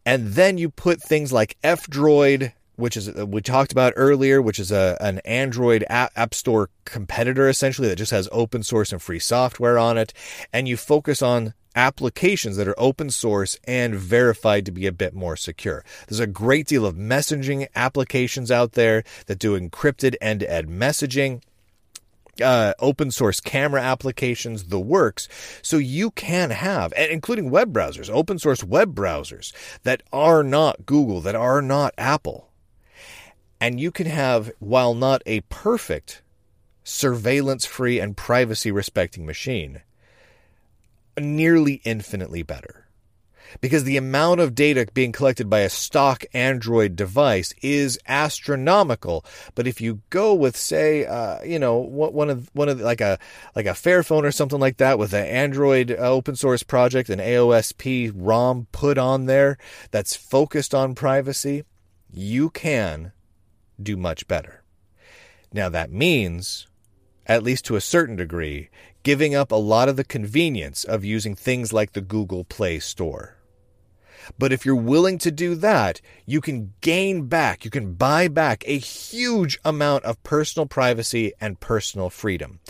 And then you put things like F Droid, which is we talked about earlier, which is a an Android app, app store competitor essentially that just has open source and free software on it, and you focus on applications that are open source and verified to be a bit more secure. There's a great deal of messaging applications out there that do encrypted end to end messaging. Uh, open source camera applications, the works. So you can have, including web browsers, open source web browsers that are not Google, that are not Apple. And you can have, while not a perfect surveillance free and privacy respecting machine, nearly infinitely better. Because the amount of data being collected by a stock Android device is astronomical. But if you go with, say, uh, you know, one of one of like a like a Fairphone or something like that with an Android open source project, an AOSP ROM put on there that's focused on privacy, you can do much better. Now that means, at least to a certain degree, giving up a lot of the convenience of using things like the Google Play Store. But if you're willing to do that, you can gain back, you can buy back a huge amount of personal privacy and personal freedom.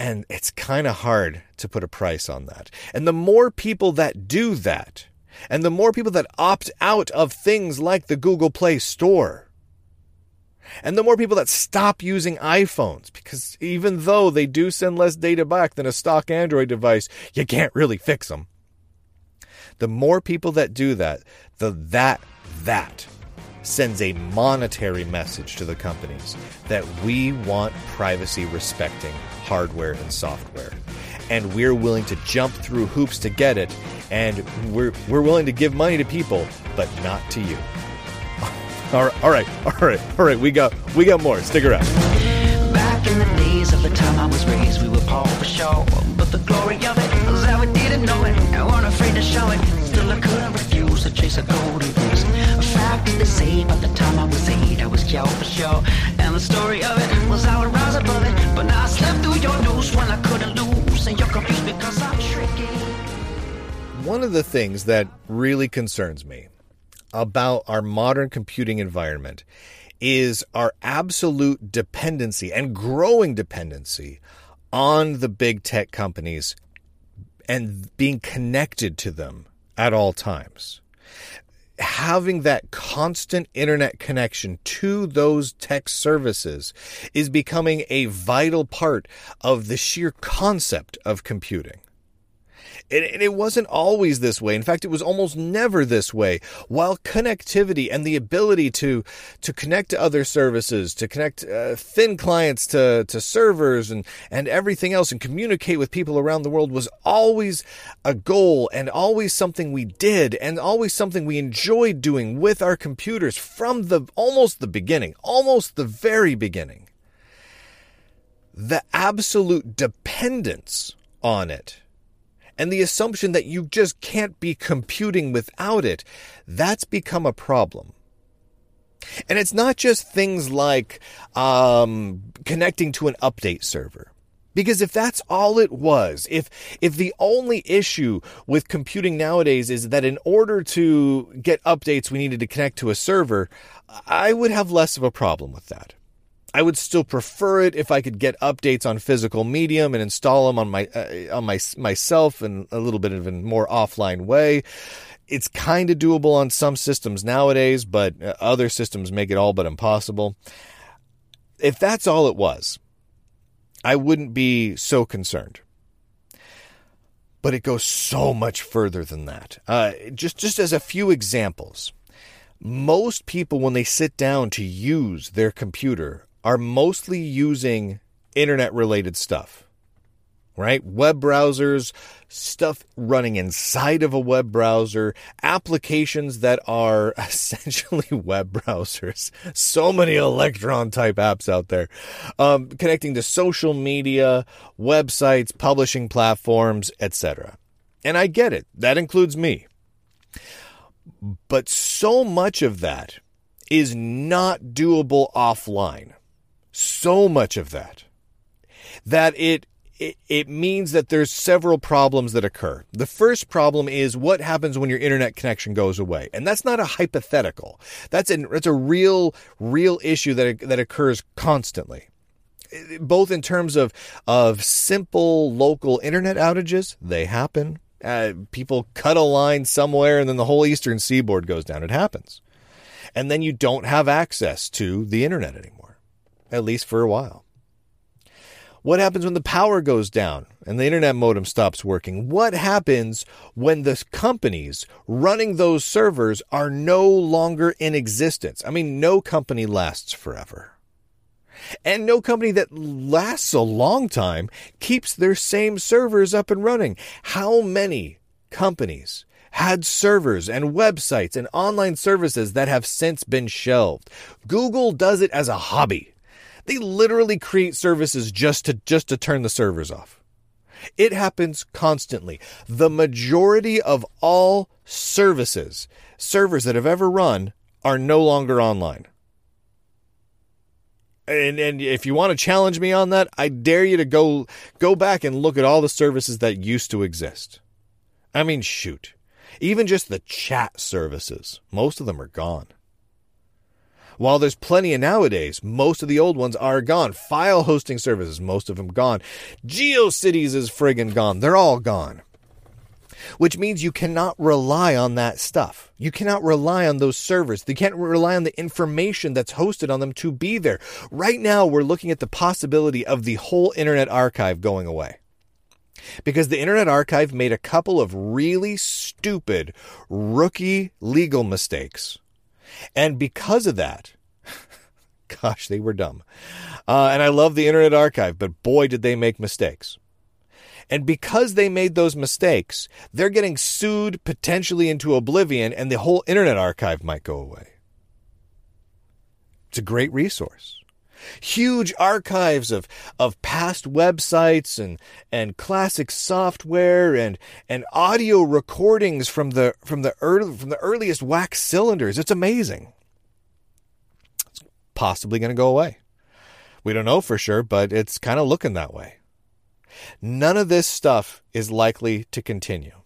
And it's kind of hard to put a price on that. And the more people that do that, and the more people that opt out of things like the Google Play Store, and the more people that stop using iPhones, because even though they do send less data back than a stock Android device, you can't really fix them. The more people that do that, the that that sends a monetary message to the companies that we want privacy respecting hardware and software. And we're willing to jump through hoops to get it, and we're, we're willing to give money to people, but not to you. All right, all right, all right, all right. We got we got more. Stick around. Back in the days of the time I was raised, we were Paul for show. But the glory of it was that we didn't know it and weren't afraid to show it. Still, I couldn't refuse to chase a golden goose. A fact is the same. At the time I was eight, I was Joe for show. And the story of it was I would rise above it. But now I slept through your news when I couldn't lose. And you're confused because I'm tricky. One of the things that really concerns me about our modern computing environment is our absolute dependency and growing dependency on the big tech companies and being connected to them at all times. Having that constant internet connection to those tech services is becoming a vital part of the sheer concept of computing. And, it wasn't always this way. In fact, it was almost never this way. While connectivity and the ability to to connect to other services, to connect uh, thin clients to to servers and and everything else, and communicate with people around the world was always a goal and always something we did and always something we enjoyed doing with our computers from the almost the beginning, almost the very beginning. The absolute dependence on it and the assumption that you just can't be computing without it, that's become a problem. And it's not just things like um, connecting to an update server. Because if that's all it was, if if the only issue with computing nowadays is that in order to get updates we needed to connect to a server, I would have less of a problem with that. I would still prefer it if I could get updates on physical medium and install them on my uh, on my myself in a little bit of a more offline way. It's kind of doable on some systems nowadays, but uh, other systems make it all but impossible. If that's all it was, I wouldn't be so concerned. But it goes so much further than that. Uh, just just as a few examples, most people when they sit down to use their computer are mostly using internet related stuff. right? Web browsers, stuff running inside of a web browser, applications that are [LAUGHS] essentially web browsers. So many Electron type apps out there, um, connecting to social media, websites, publishing platforms, etc. And I get it. That includes me. But so much of that is not doable offline. So much of that that it it, means that there's several problems that occur. The first problem is what happens when your internet connection goes away. And that's not a hypothetical. That's an, it's a real, real issue that, that occurs constantly. Both in terms of, of simple local internet outages, they happen. Uh, people cut a line somewhere and then the whole eastern seaboard goes down. It happens. And then you don't have access to the internet anymore, at least for a while. What happens when the power goes down and the internet modem stops working? What happens when the companies running those servers are no longer in existence? I mean, no company lasts forever. And no company that lasts a long time keeps their same servers up and running. How many companies had servers and websites and online services that have since been shelved? Google does it as a hobby. They literally create services just to just to turn the servers off. It happens constantly. The majority of all services, servers that have ever run, are no longer online. And and if you want to challenge me on that, I dare you to go go back and look at all the services that used to exist. I mean, shoot. Even just the chat services, most of them are gone. While there's plenty of nowadays, most of the old ones are gone. File hosting services, most of them gone. GeoCities is friggin' gone. They're all gone. Which means you cannot rely on that stuff. You cannot rely on those servers. You can't rely on the information that's hosted on them to be there. Right now, we're looking at the possibility of the whole Internet Archive going away because the Internet Archive made a couple of really stupid rookie legal mistakes and because of that, [LAUGHS] gosh, they were dumb. Uh, and I love the Internet Archive, but boy, did they make mistakes. And because they made those mistakes, they're getting sued potentially into oblivion, and the whole Internet Archive might go away. It's a great resource huge archives of, of past websites and, and classic software and, and audio recordings from the, from the early, from the earliest wax cylinders. It's amazing. It's possibly going to go away. We don't know for sure, but it's kind of looking that way. None of this stuff is likely to continue.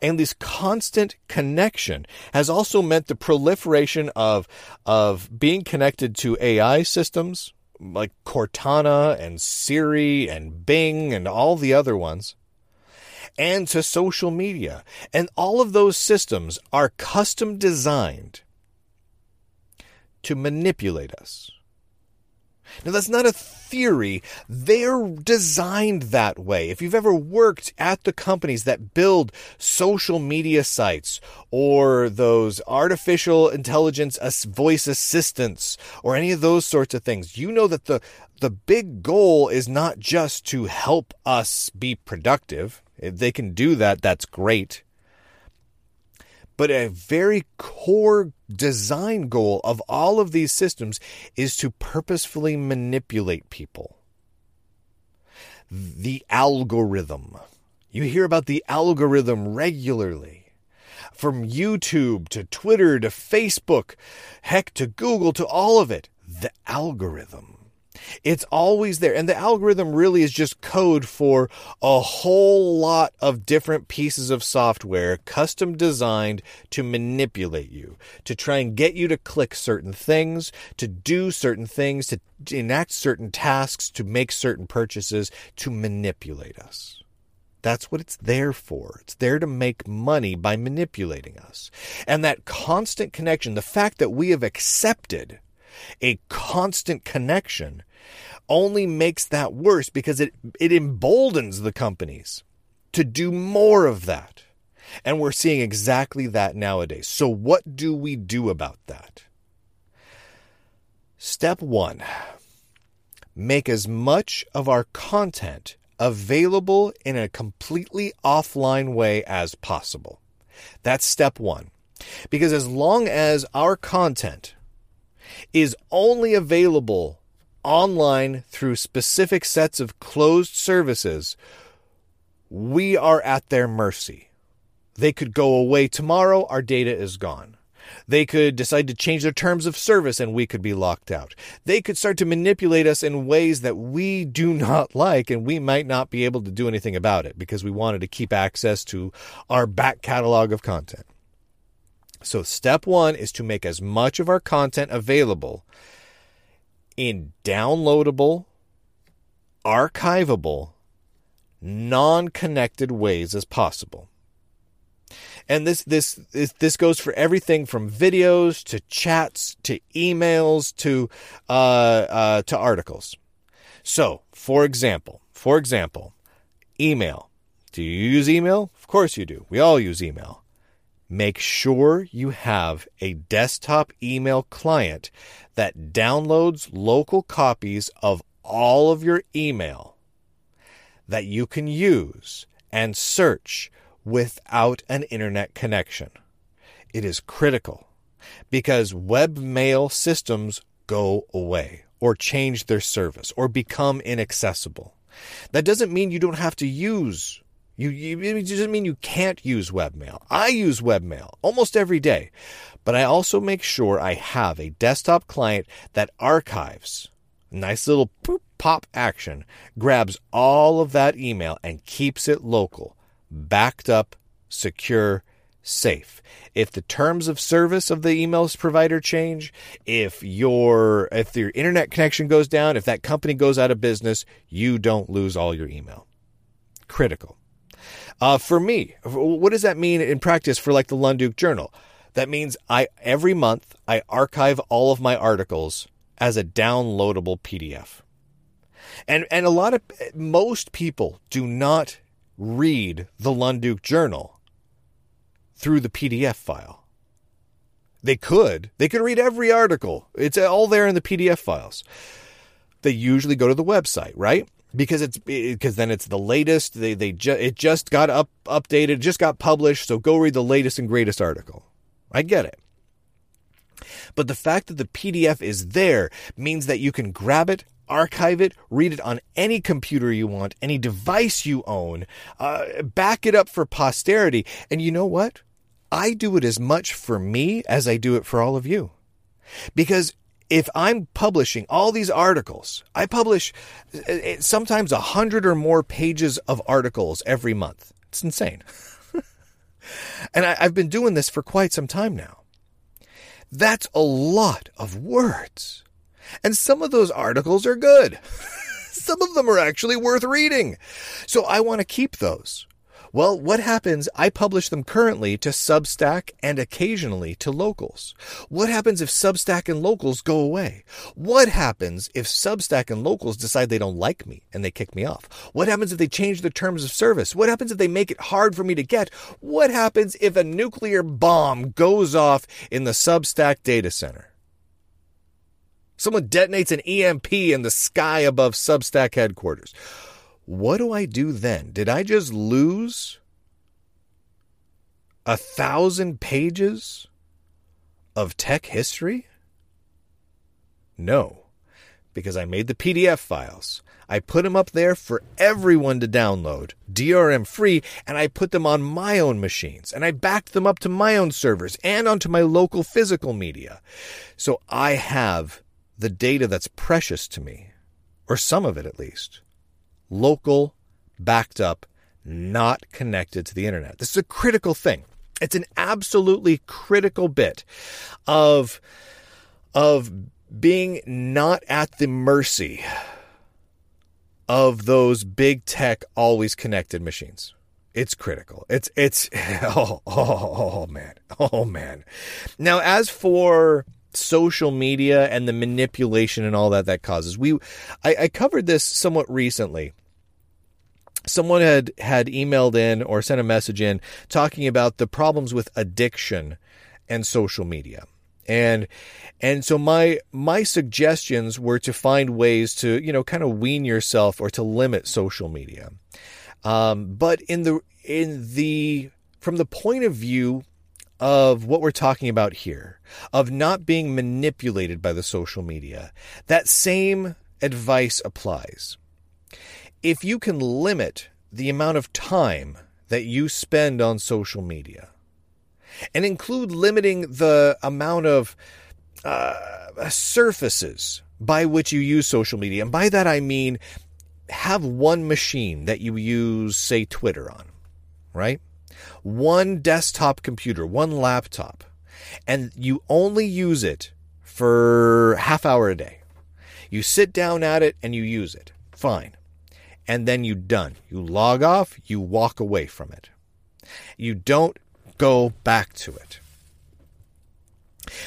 And this constant connection has also meant the proliferation of, of being connected to AI systems like Cortana and Siri and Bing and all the other ones, and to social media. And all of those systems are custom designed to manipulate us. Now, that's not a theory. They're designed that way. If you've ever worked at the companies that build social media sites or those artificial intelligence voice assistants or any of those sorts of things, you know that the, the big goal is not just to help us be productive. If they can do that, that's great. But a very core design goal of all of these systems is to purposefully manipulate people. The algorithm. You hear about the algorithm regularly. From YouTube to Twitter to Facebook, heck to Google to all of it. The algorithm. It's always there. And the algorithm really is just code for a whole lot of different pieces of software custom designed to manipulate you, to try and get you to click certain things, to do certain things, to enact certain tasks, to make certain purchases, to manipulate us. That's what it's there for. It's there to make money by manipulating us. And that constant connection, the fact that we have accepted a constant connection only makes that worse because it, it emboldens the companies to do more of that. And we're seeing exactly that nowadays. So, what do we do about that? Step one make as much of our content available in a completely offline way as possible. That's step one. Because as long as our content is only available online through specific sets of closed services, we are at their mercy. They could go away tomorrow, our data is gone. They could decide to change their terms of service and we could be locked out. They could start to manipulate us in ways that we do [LAUGHS] not like and we might not be able to do anything about it because we wanted to keep access to our back catalog of content. So, step one is to make as much of our content available in downloadable, archivable, non connected ways as possible. And this, this, this, goes for everything from videos to chats to emails to, uh, uh, to articles. So, for example, for example, email. Do you use email? Of course you do. We all use email. Make sure you have a desktop email client that downloads local copies of all of your email that you can use and search without an internet connection. It is critical because webmail systems go away or change their service or become inaccessible. That doesn't mean you don't have to use you, you it doesn't mean you can't use webmail. I use webmail almost every day, but I also make sure I have a desktop client that archives nice little poop pop action, grabs all of that email and keeps it local backed up, secure, safe. If the terms of service of the emails provider change, if your if your internet connection goes down, if that company goes out of business, you don't lose all your email. Critical. Uh, for me, what does that mean in practice for like the Lunduke Journal? That means I every month I archive all of my articles as a downloadable PDF. And and a lot of most people do not read the Lunduke Journal through the PDF file. They could. They could read every article. It's all there in the PDF files. They usually go to the website, right? Because it's because then it's the latest. They they ju- it just got up updated, just got published. So go read the latest and greatest article. I get it. But the fact that the PDF is there means that you can grab it, archive it, read it on any computer you want, any device you own, uh, back it up for posterity. And you know what? I do it as much for me as I do it for all of you. Because if I'm publishing all these articles, I publish uh, uh, sometimes a hundred or more pages of articles every month. It's insane. [LAUGHS] and I, I've been doing this for quite some time now. That's a lot of words. And some of those articles are good. [LAUGHS] some of them are actually worth reading. So I want to keep those. Well, what happens? I publish them currently to Substack and occasionally to locals. What happens if Substack and locals go away? What happens if Substack and locals decide they don't like me and they kick me off? What happens if they change the terms of service? What happens if they make it hard for me to get? What happens if a nuclear bomb goes off in the Substack data center? Someone detonates an EMP in the sky above Substack headquarters. What do I do then? Did I just lose a thousand pages of tech history? No, because I made the PDF files. I put them up there for everyone to download, DRM free, and I put them on my own machines, and I backed them up to my own servers and onto my local physical media. So I have the data that's precious to me, or some of it at least, local, backed up, not connected to the internet. This is a critical thing. It's an absolutely critical bit of, of being not at the mercy of those big tech, always connected machines. It's critical. It's, it's, [LAUGHS] oh, oh, oh man. Oh man. Now, as for social media and the manipulation and all that that causes. We, I, I covered this somewhat recently. Someone had had emailed in or sent a message in talking about the problems with addiction and social media. And and so my my suggestions were to find ways to, you know, kind of wean yourself or to limit social media. Um, but in the in the from the point of view of what we're talking about here, of not being manipulated by the social media, that same advice applies. If you can limit the amount of time that you spend on social media and include limiting the amount of uh, surfaces by which you use social media. And by that I mean have one machine that you use, say, Twitter on, right? One desktop computer, one laptop, and you only use it for half hour a day. You sit down at it and you use it. Fine. And then you're done. You log off, you walk away from it. You don't go back to it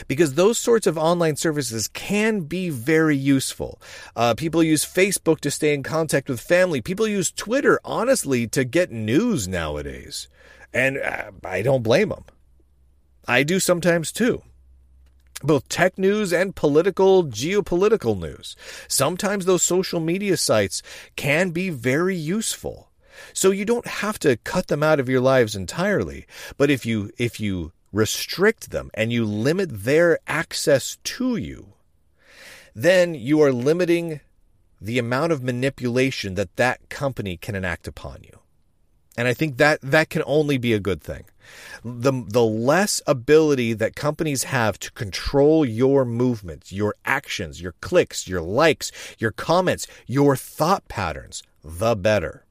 because those sorts of online services can be very useful. Uh, people use Facebook to stay in contact with family. People use Twitter, honestly, to get news nowadays. And uh, I don't blame them. I do sometimes too. Both tech news and political, geopolitical news. Sometimes those social media sites can be very useful. So you don't have to cut them out of your lives entirely. But if you, if you restrict them and you limit their access to you, then you are limiting the amount of manipulation that that company can enact upon you. And I think that that can only be a good thing. The, the less ability that companies have to control your movements, your actions, your clicks, your likes, your comments, your thought patterns, the better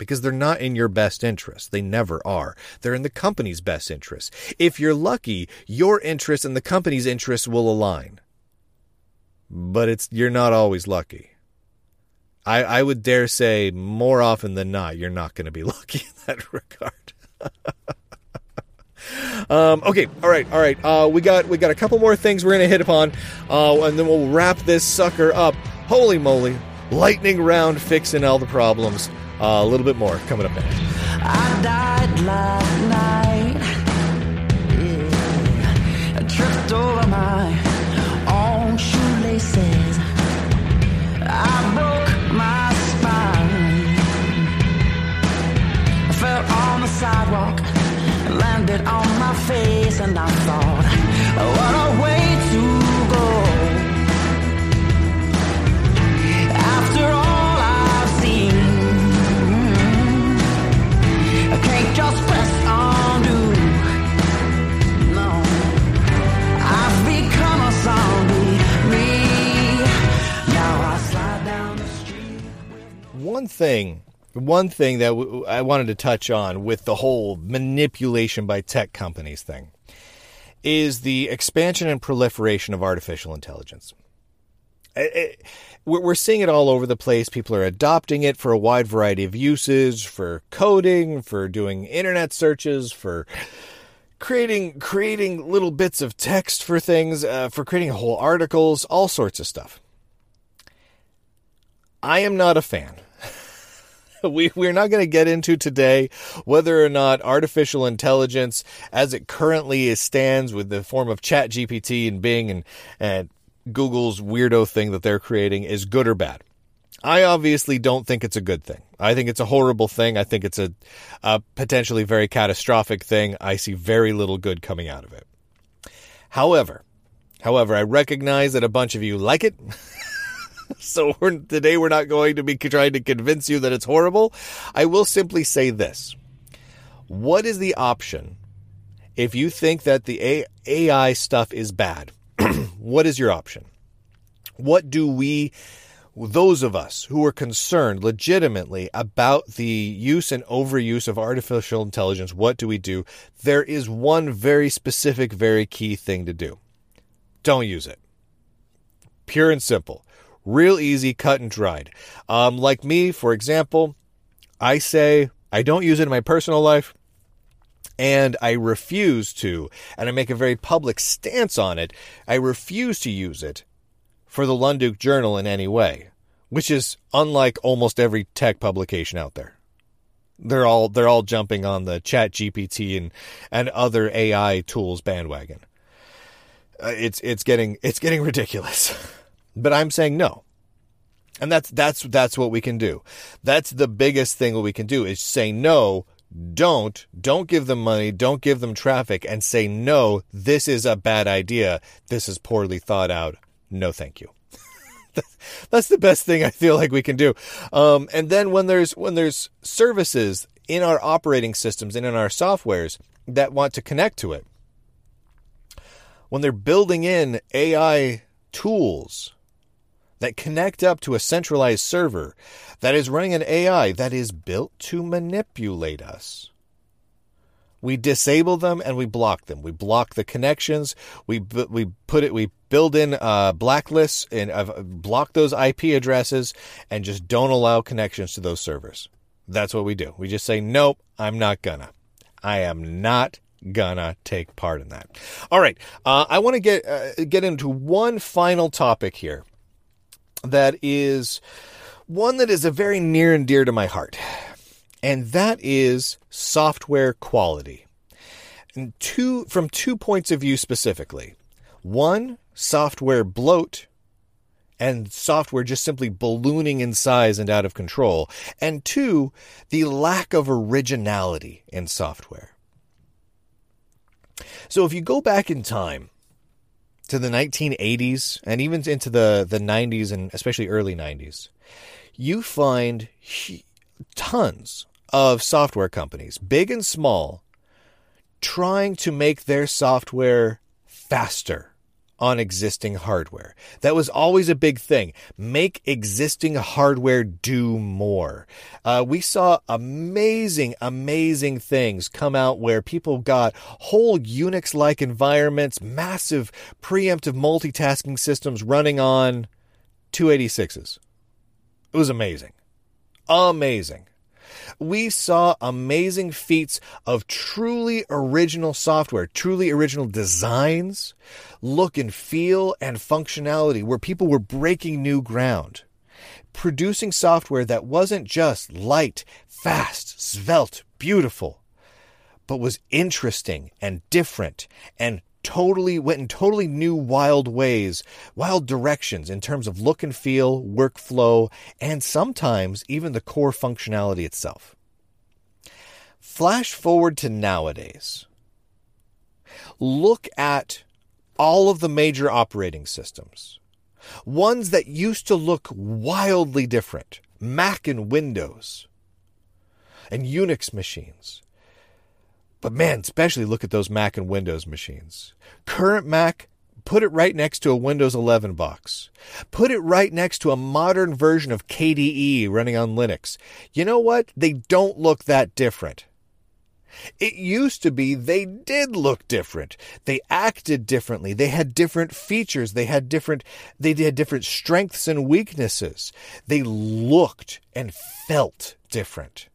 because they're not in your best interest. They never are. They're in the company's best interest. If you're lucky, your interest and the company's interests will align. But it's you're not always lucky. I, I would dare say more often than not, you're not going to be [LAUGHS] lucky in that regard. Um, okay, all right, all right. Uh, we got we got a couple more things we're to hit upon, uh, and then we'll wrap this sucker up. Holy moly! Lightning round fixing all the problems. Uh, a little bit more coming up next. I died last night. Yeah. I tripped over my own shoelaces. I sidewalk, landed on my face, and I thought, what a way to go. After all I've seen. I can't just press. No, I've become a zombie. Me. Now I slide down the street. One thing, one thing that w- I wanted to touch on with the whole manipulation by tech companies thing is the expansion and proliferation of artificial intelligence. It- it- we're seeing it all over the place. People are adopting it for a wide variety of uses, for coding, for doing internet searches, for creating creating little bits of text for things, uh, for creating whole articles, all sorts of stuff. I am not a fan. [LAUGHS] we we're not going to get into today whether or not artificial intelligence, as it currently stands with the form of Chat GPT and Bing and and Google's weirdo thing that they're creating, is good or bad. I obviously don't think it's a good thing. I think it's a horrible thing. I think it's a, a potentially very catastrophic thing. I see very little good coming out of it. However, however, I recognize that a bunch of you like it. [LAUGHS] [LAUGHS] so we're, today we're not going to be trying to convince you that it's horrible. I will simply say this. What is the option if you think that the AI stuff is bad? [CLEARS THROAT] what is your option? What do we, those of us who are concerned legitimately about the use and overuse of artificial intelligence, what do we do? There is one very specific, very key thing to do. Don't use it. Pure and simple. Real easy, cut and dried. Um, like me, for example, I say I don't use it in my personal life and I refuse to, and I make a very public stance on it, I refuse to use it for the Lunduke Journal in any way, which is unlike almost every tech publication out there. They're all they're all jumping on the Chat GPT and and other AI tools bandwagon. uh, it's it's getting it's getting ridiculous. [LAUGHS] but I'm saying no. And that's that's that's what we can do. That's the biggest thing we can do is say no, don't don't give them money, don't give them traffic and say no, this is a bad idea. This is poorly thought out. No thank you. [LAUGHS] that's the best thing I feel like we can do. Um, and then when there's when there's services in our operating systems and in our softwares that want to connect to it, when they're building in AI tools that connect up to a centralized server that is running an AI that is built to manipulate us. We disable them and we block them. We block the connections. We we put it. We build in uh, blacklists and uh, block those IP addresses and just don't allow connections to those servers. That's what we do. We just say nope. I'm not gonna. I am not gonna take part in that. All right. Uh, I want to get uh, get into one final topic here that is one that is a very near and dear to my heart, and that is software quality. And two from two points of view specifically. One, software bloat and software just simply ballooning in size and out of control. And two, the lack of originality in software. So if you go back in time to the 1980s and even into the, the 90s and especially early 90s, you find tons of software companies, big and small, trying to make their software faster on existing hardware. That was always a big thing. Make existing hardware do more. Uh, we saw amazing, amazing things come out where people got whole Unix like environments, massive preemptive multitasking systems running on 286s. It was amazing. Amazing we saw amazing feats of truly original software, truly original designs, look and feel, and functionality where people were breaking new ground. Producing software that wasn't just light, fast, svelte, beautiful, but was interesting and different and totally went in totally new wild ways, wild directions in terms of look and feel, workflow, and sometimes even the core functionality itself. Flash forward to nowadays. Look at all of the major operating systems. Ones that used to look wildly different Mac and Windows, and Unix machines but man, especially look at those Mac and Windows machines. Current Mac, put it right next to a Windows 11 box. Put it right next to a modern version of KDE running on Linux. You know what? They don't look that different. It used to be they did look different. They acted differently. They had different features. They had different they had different strengths and weaknesses. They looked and felt different.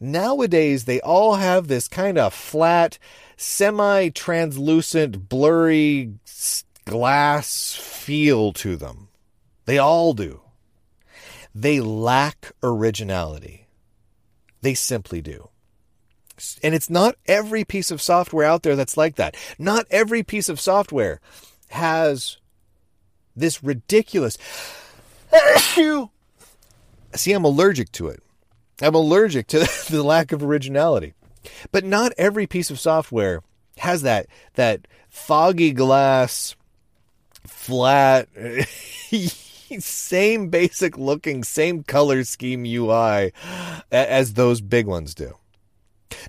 Nowadays, they all have this kind of flat, semi translucent, blurry glass feel to them. They all do. They lack originality. They simply do. And it's not every piece of software out there that's like that. Not every piece of software has this ridiculous. [COUGHS] See, I'm allergic to it. I'm allergic to [LAUGHS] the lack of originality. But not every piece of software has that that foggy glass flat [LAUGHS] same basic looking same color scheme UI as those big ones do.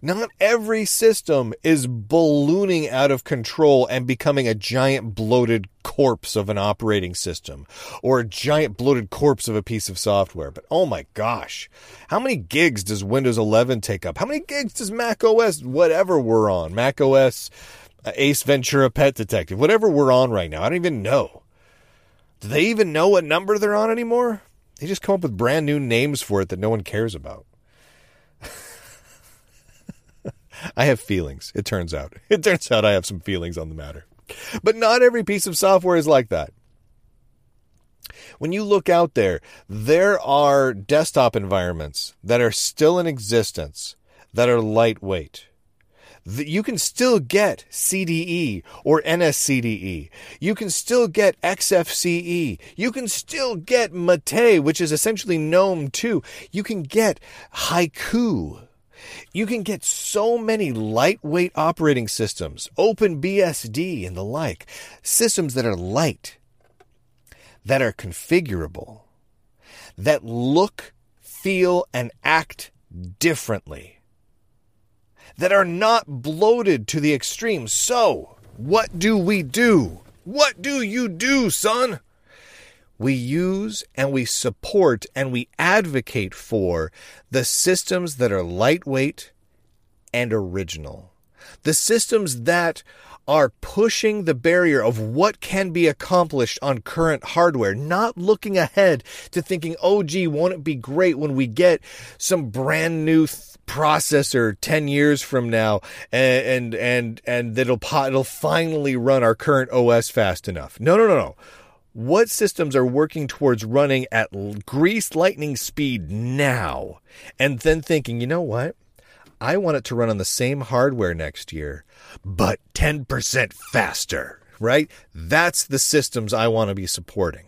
Not every system is ballooning out of control and becoming a giant bloated corpse of an operating system or a giant bloated corpse of a piece of software. But oh my gosh, how many gigs does Windows 11 take up? How many gigs does Mac OS, whatever we're on, Mac OS, uh, Ace Ventura Pet Detective, whatever we're on right now? I don't even know. Do they even know what number they're on anymore? They just come up with brand new names for it that no one cares about. I have feelings, it turns out. [LAUGHS] It turns out I have some feelings on the matter. But not every piece of software is like that. When you look out there, there are desktop environments that are still in existence that are lightweight, you can still get CDE or NSCDE. You can still get XFCE. You can still get Mate, which is essentially GNOME 2. You can get Haiku. You can get so many lightweight operating systems, OpenBSD and the like, systems that are light, that are configurable, that look, feel, and act differently that are not bloated to the extreme. So, what do we do? What do you do, son? We use and we support and we advocate for the systems that are lightweight and original. The systems that are pushing the barrier of what can be accomplished on current hardware, not looking ahead to thinking, oh, gee, won't it be great when we get some brand new th- processor 10 years from now and and and, and that'll it'll finally run our current OS fast enough. No, no, no, no. What systems are working towards running at grease lightning speed now and then thinking, "You know what? I want it to run on the same hardware next year, but 10% faster." Right? That's the systems I want to be supporting.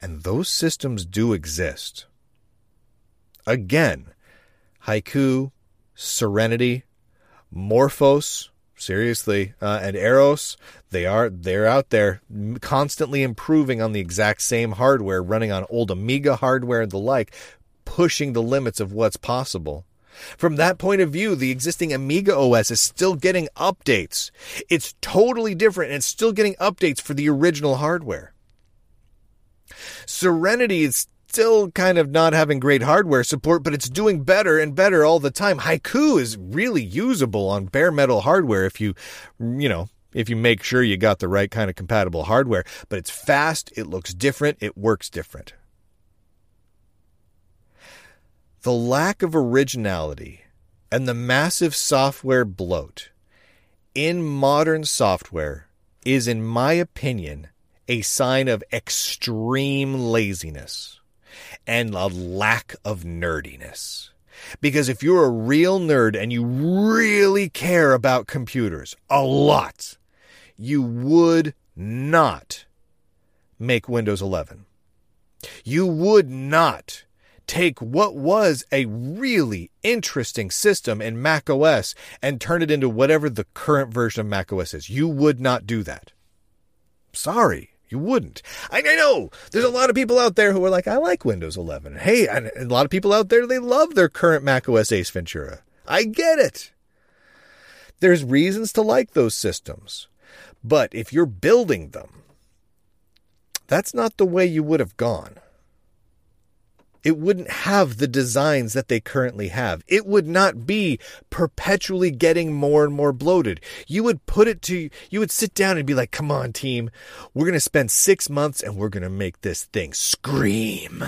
And those systems do exist. Again, Haiku, Serenity, MorphOS, seriously, uh, and AROS. They are they're out there constantly improving on the exact same hardware, running on old Amiga hardware and the like, pushing the limits of what's possible. From that point of view, the existing Amiga OS is still getting updates. It's totally different and it's still getting updates for the original hardware. Serenity is still kind of not having great hardware support, but it's doing better and better all the time. Haiku is really usable on bare metal hardware if you, you know, if you make sure you got the right kind of compatible hardware. But it's fast, it looks different, it works different. The lack of originality and the massive software bloat in modern software is, in my opinion, a sign of extreme laziness and a lack of nerdiness. Because if you're a real nerd and you really care about computers a lot, you would not make Windows 11. You would not take what was a really interesting system in Mac OS and turn it into whatever the current version of Mac OS is. You would not do that. Sorry. You wouldn't. I, I know there's a lot of people out there who are like, I like Windows 11. Hey, and a lot of people out there, they love their current Mac OS Ace Ventura. I get it. There's reasons to like those systems. But if you're building them, that's not the way you would have gone it wouldn't have the designs that they currently have. It would not be perpetually getting more and more bloated. You would put it to, you would sit down and be like, come on, team, we're going to spend six months and we're going to make this thing scream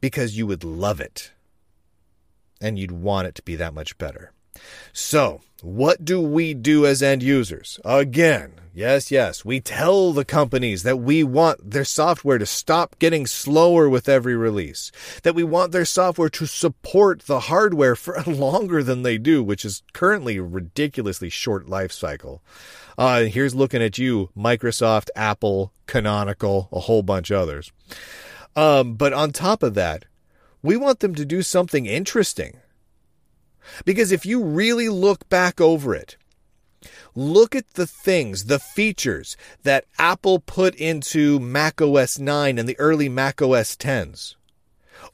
because you would love it and you'd want it to be that much better. So, what do we do as end users? Again, yes, yes, we tell the companies that we want their software to stop getting slower with every release, that we want their software to support the hardware for [LAUGHS] longer than they do, which is currently a ridiculously short life cycle. Uh, here's looking at you, Microsoft, Apple, Canonical, a whole bunch of others. Um, but on top of that, we want them to do something interesting. Because if you really look back over it, look at the things, the features that Apple put into Mac OS 9 and the early Mac OS 10s.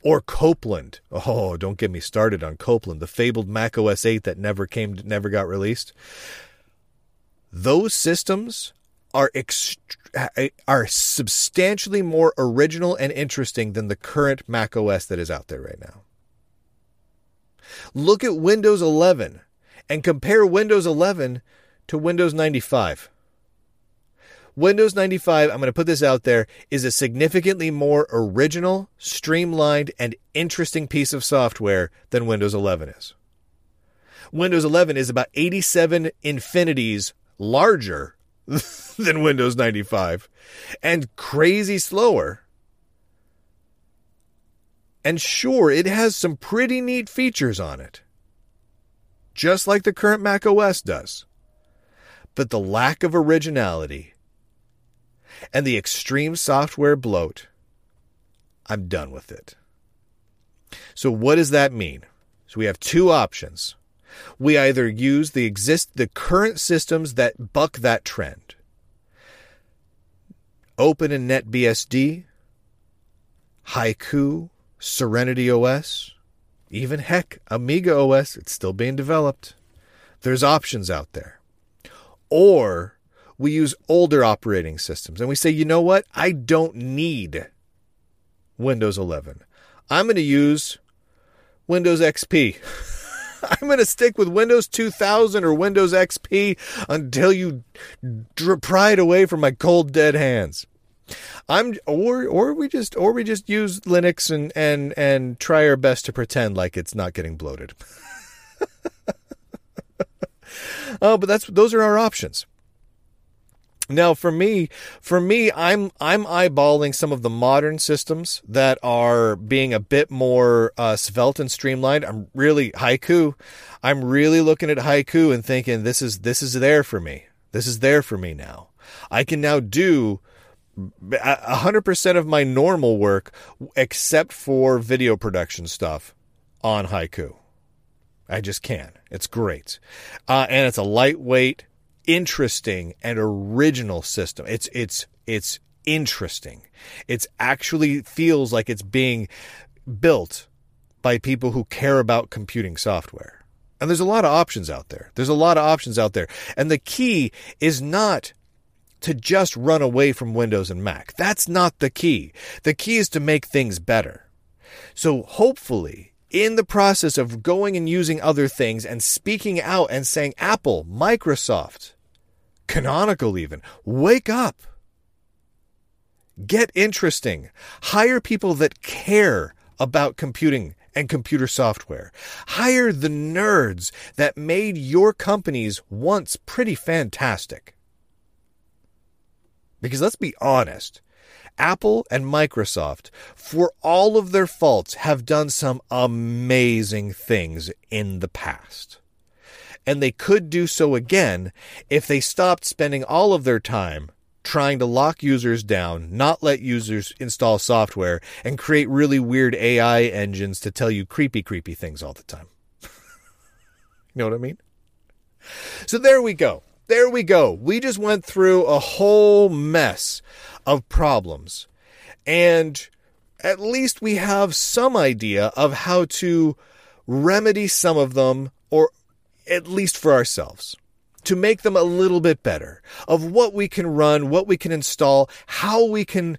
Or Copland. Oh, don't get me started on Copland, the fabled Mac OS 8 that never came never got released. Those systems are ext- are substantially more original and interesting than the current Mac OS that is out there right now. Look at Windows 11 and compare Windows 11 to Windows 95. Windows 95, I'm going to put this out there, is a significantly more original, streamlined, and interesting piece of software than Windows 11 is. Windows 11 is about 87 infinities larger [LAUGHS] than Windows 95 and crazy slower and sure, it has some pretty neat features on it. just like the current Mac OS does. But the lack of originality and the extreme software bloat, I'm done with it. So what does that mean? So we have two options. We either use the exist the current systems that buck that trend. Open and NetBSD, Haiku, Serenity OS, even heck, Amiga OS, it's still being developed. There's options out there. Or we use older operating systems and we say, you know what? I don't need Windows 11. I'm going to use Windows XP. [LAUGHS] I'm going to stick with Windows 2000 or Windows XP until you pry it away from my cold dead hands. I'm or or we just or we just use Linux and and and try our best to pretend like it's not getting bloated. [LAUGHS] oh, but that's those are our options. Now, for me, for me, I'm I'm eyeballing some of the modern systems that are being a bit more uh, svelte and streamlined. I'm really haiku. I'm really looking at haiku and thinking this is this is there for me. This is there for me now. I can now do 100% of my normal work except for video production stuff on haiku. I just can. It's great. Uh, and it's a lightweight, interesting, and original system. It's, it's, it's interesting. It's actually feels like it's being built by people who care about computing software. And there's a lot of options out there. There's a lot of options out there. And the key is not to just run away from Windows and Mac. That's not the key. The key is to make things better. So hopefully, in the process of going and using other things and speaking out and saying Apple, Microsoft, Canonical even, wake up. Get interesting. Hire people that care about computing and computer software. Hire the nerds that made your companies once pretty fantastic. Because let's be honest, Apple and Microsoft, for all of their faults, have done some amazing things in the past. And they could do so again if they stopped spending all of their time trying to lock users down, not let users install software, and create really weird AI engines to tell you creepy, creepy things all the time. [LAUGHS] you know what I mean? So there we go. There we go. We just went through a whole mess of problems. And at least we have some idea of how to remedy some of them, or at least for ourselves, to make them a little bit better of what we can run, what we can install, how we can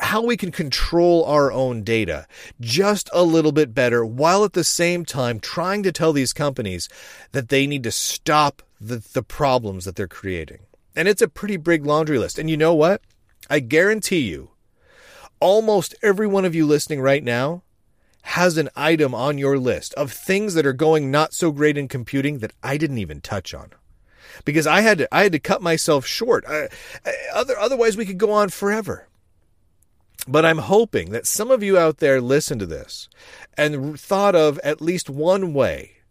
how we can control our own data just a little bit better while at the same time trying to tell these companies that they need to stop the, the problems that they're creating. And it's a pretty big laundry list. And you know what? I guarantee you, almost every one of you listening right now has an item on your list of things that are going not so great in computing that I didn't even touch on. Because I had to, I had to cut myself short. I, I, other, otherwise, we could go on forever. But I'm hoping that some of you out there listen to this and thought of at least one way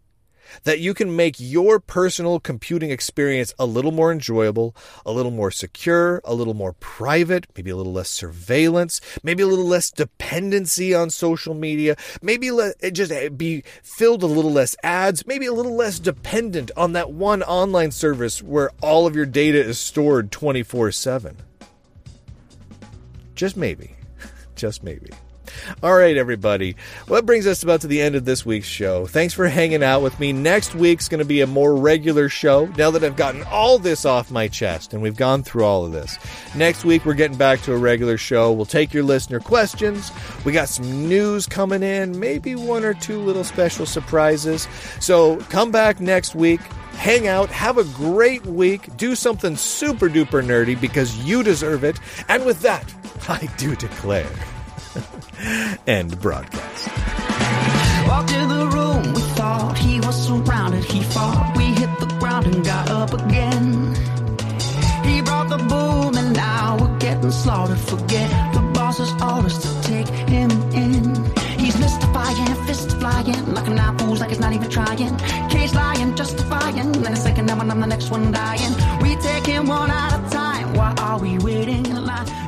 that you can make your personal computing experience a little more enjoyable, a little more secure, a little more private, maybe a little less surveillance, maybe a little less dependency on social media, maybe it just eh, be filled a little less ads, maybe a little less dependent on that one online service where all of your data is stored 24 7. Just maybe. Just maybe. [LAUGHS] All right, everybody. Well, that brings us about to the end of this week's show. Thanks for hanging out with me. Next week's going to be a more regular show now that I've gotten all this off my chest and we've gone through all of this. Next week, we're getting back to a regular show. We'll take your listener questions. We got some news coming in, maybe one or two little special surprises. So come back next week hang out, have a great week, do something super duper nerdy because you deserve it. And with that, [LAUGHS] I do declare. [LAUGHS] End broadcast. Walked in the room, we thought he was surrounded. He fought, we hit the ground and got up again. He brought the boom, and now we're getting slaughtered. Forget the boss's orders to take him in. He's mystifying, fist flying, knocking out fools like it's not even trying. Lying, next one dying. We taking one at a time. Why are we waiting in line?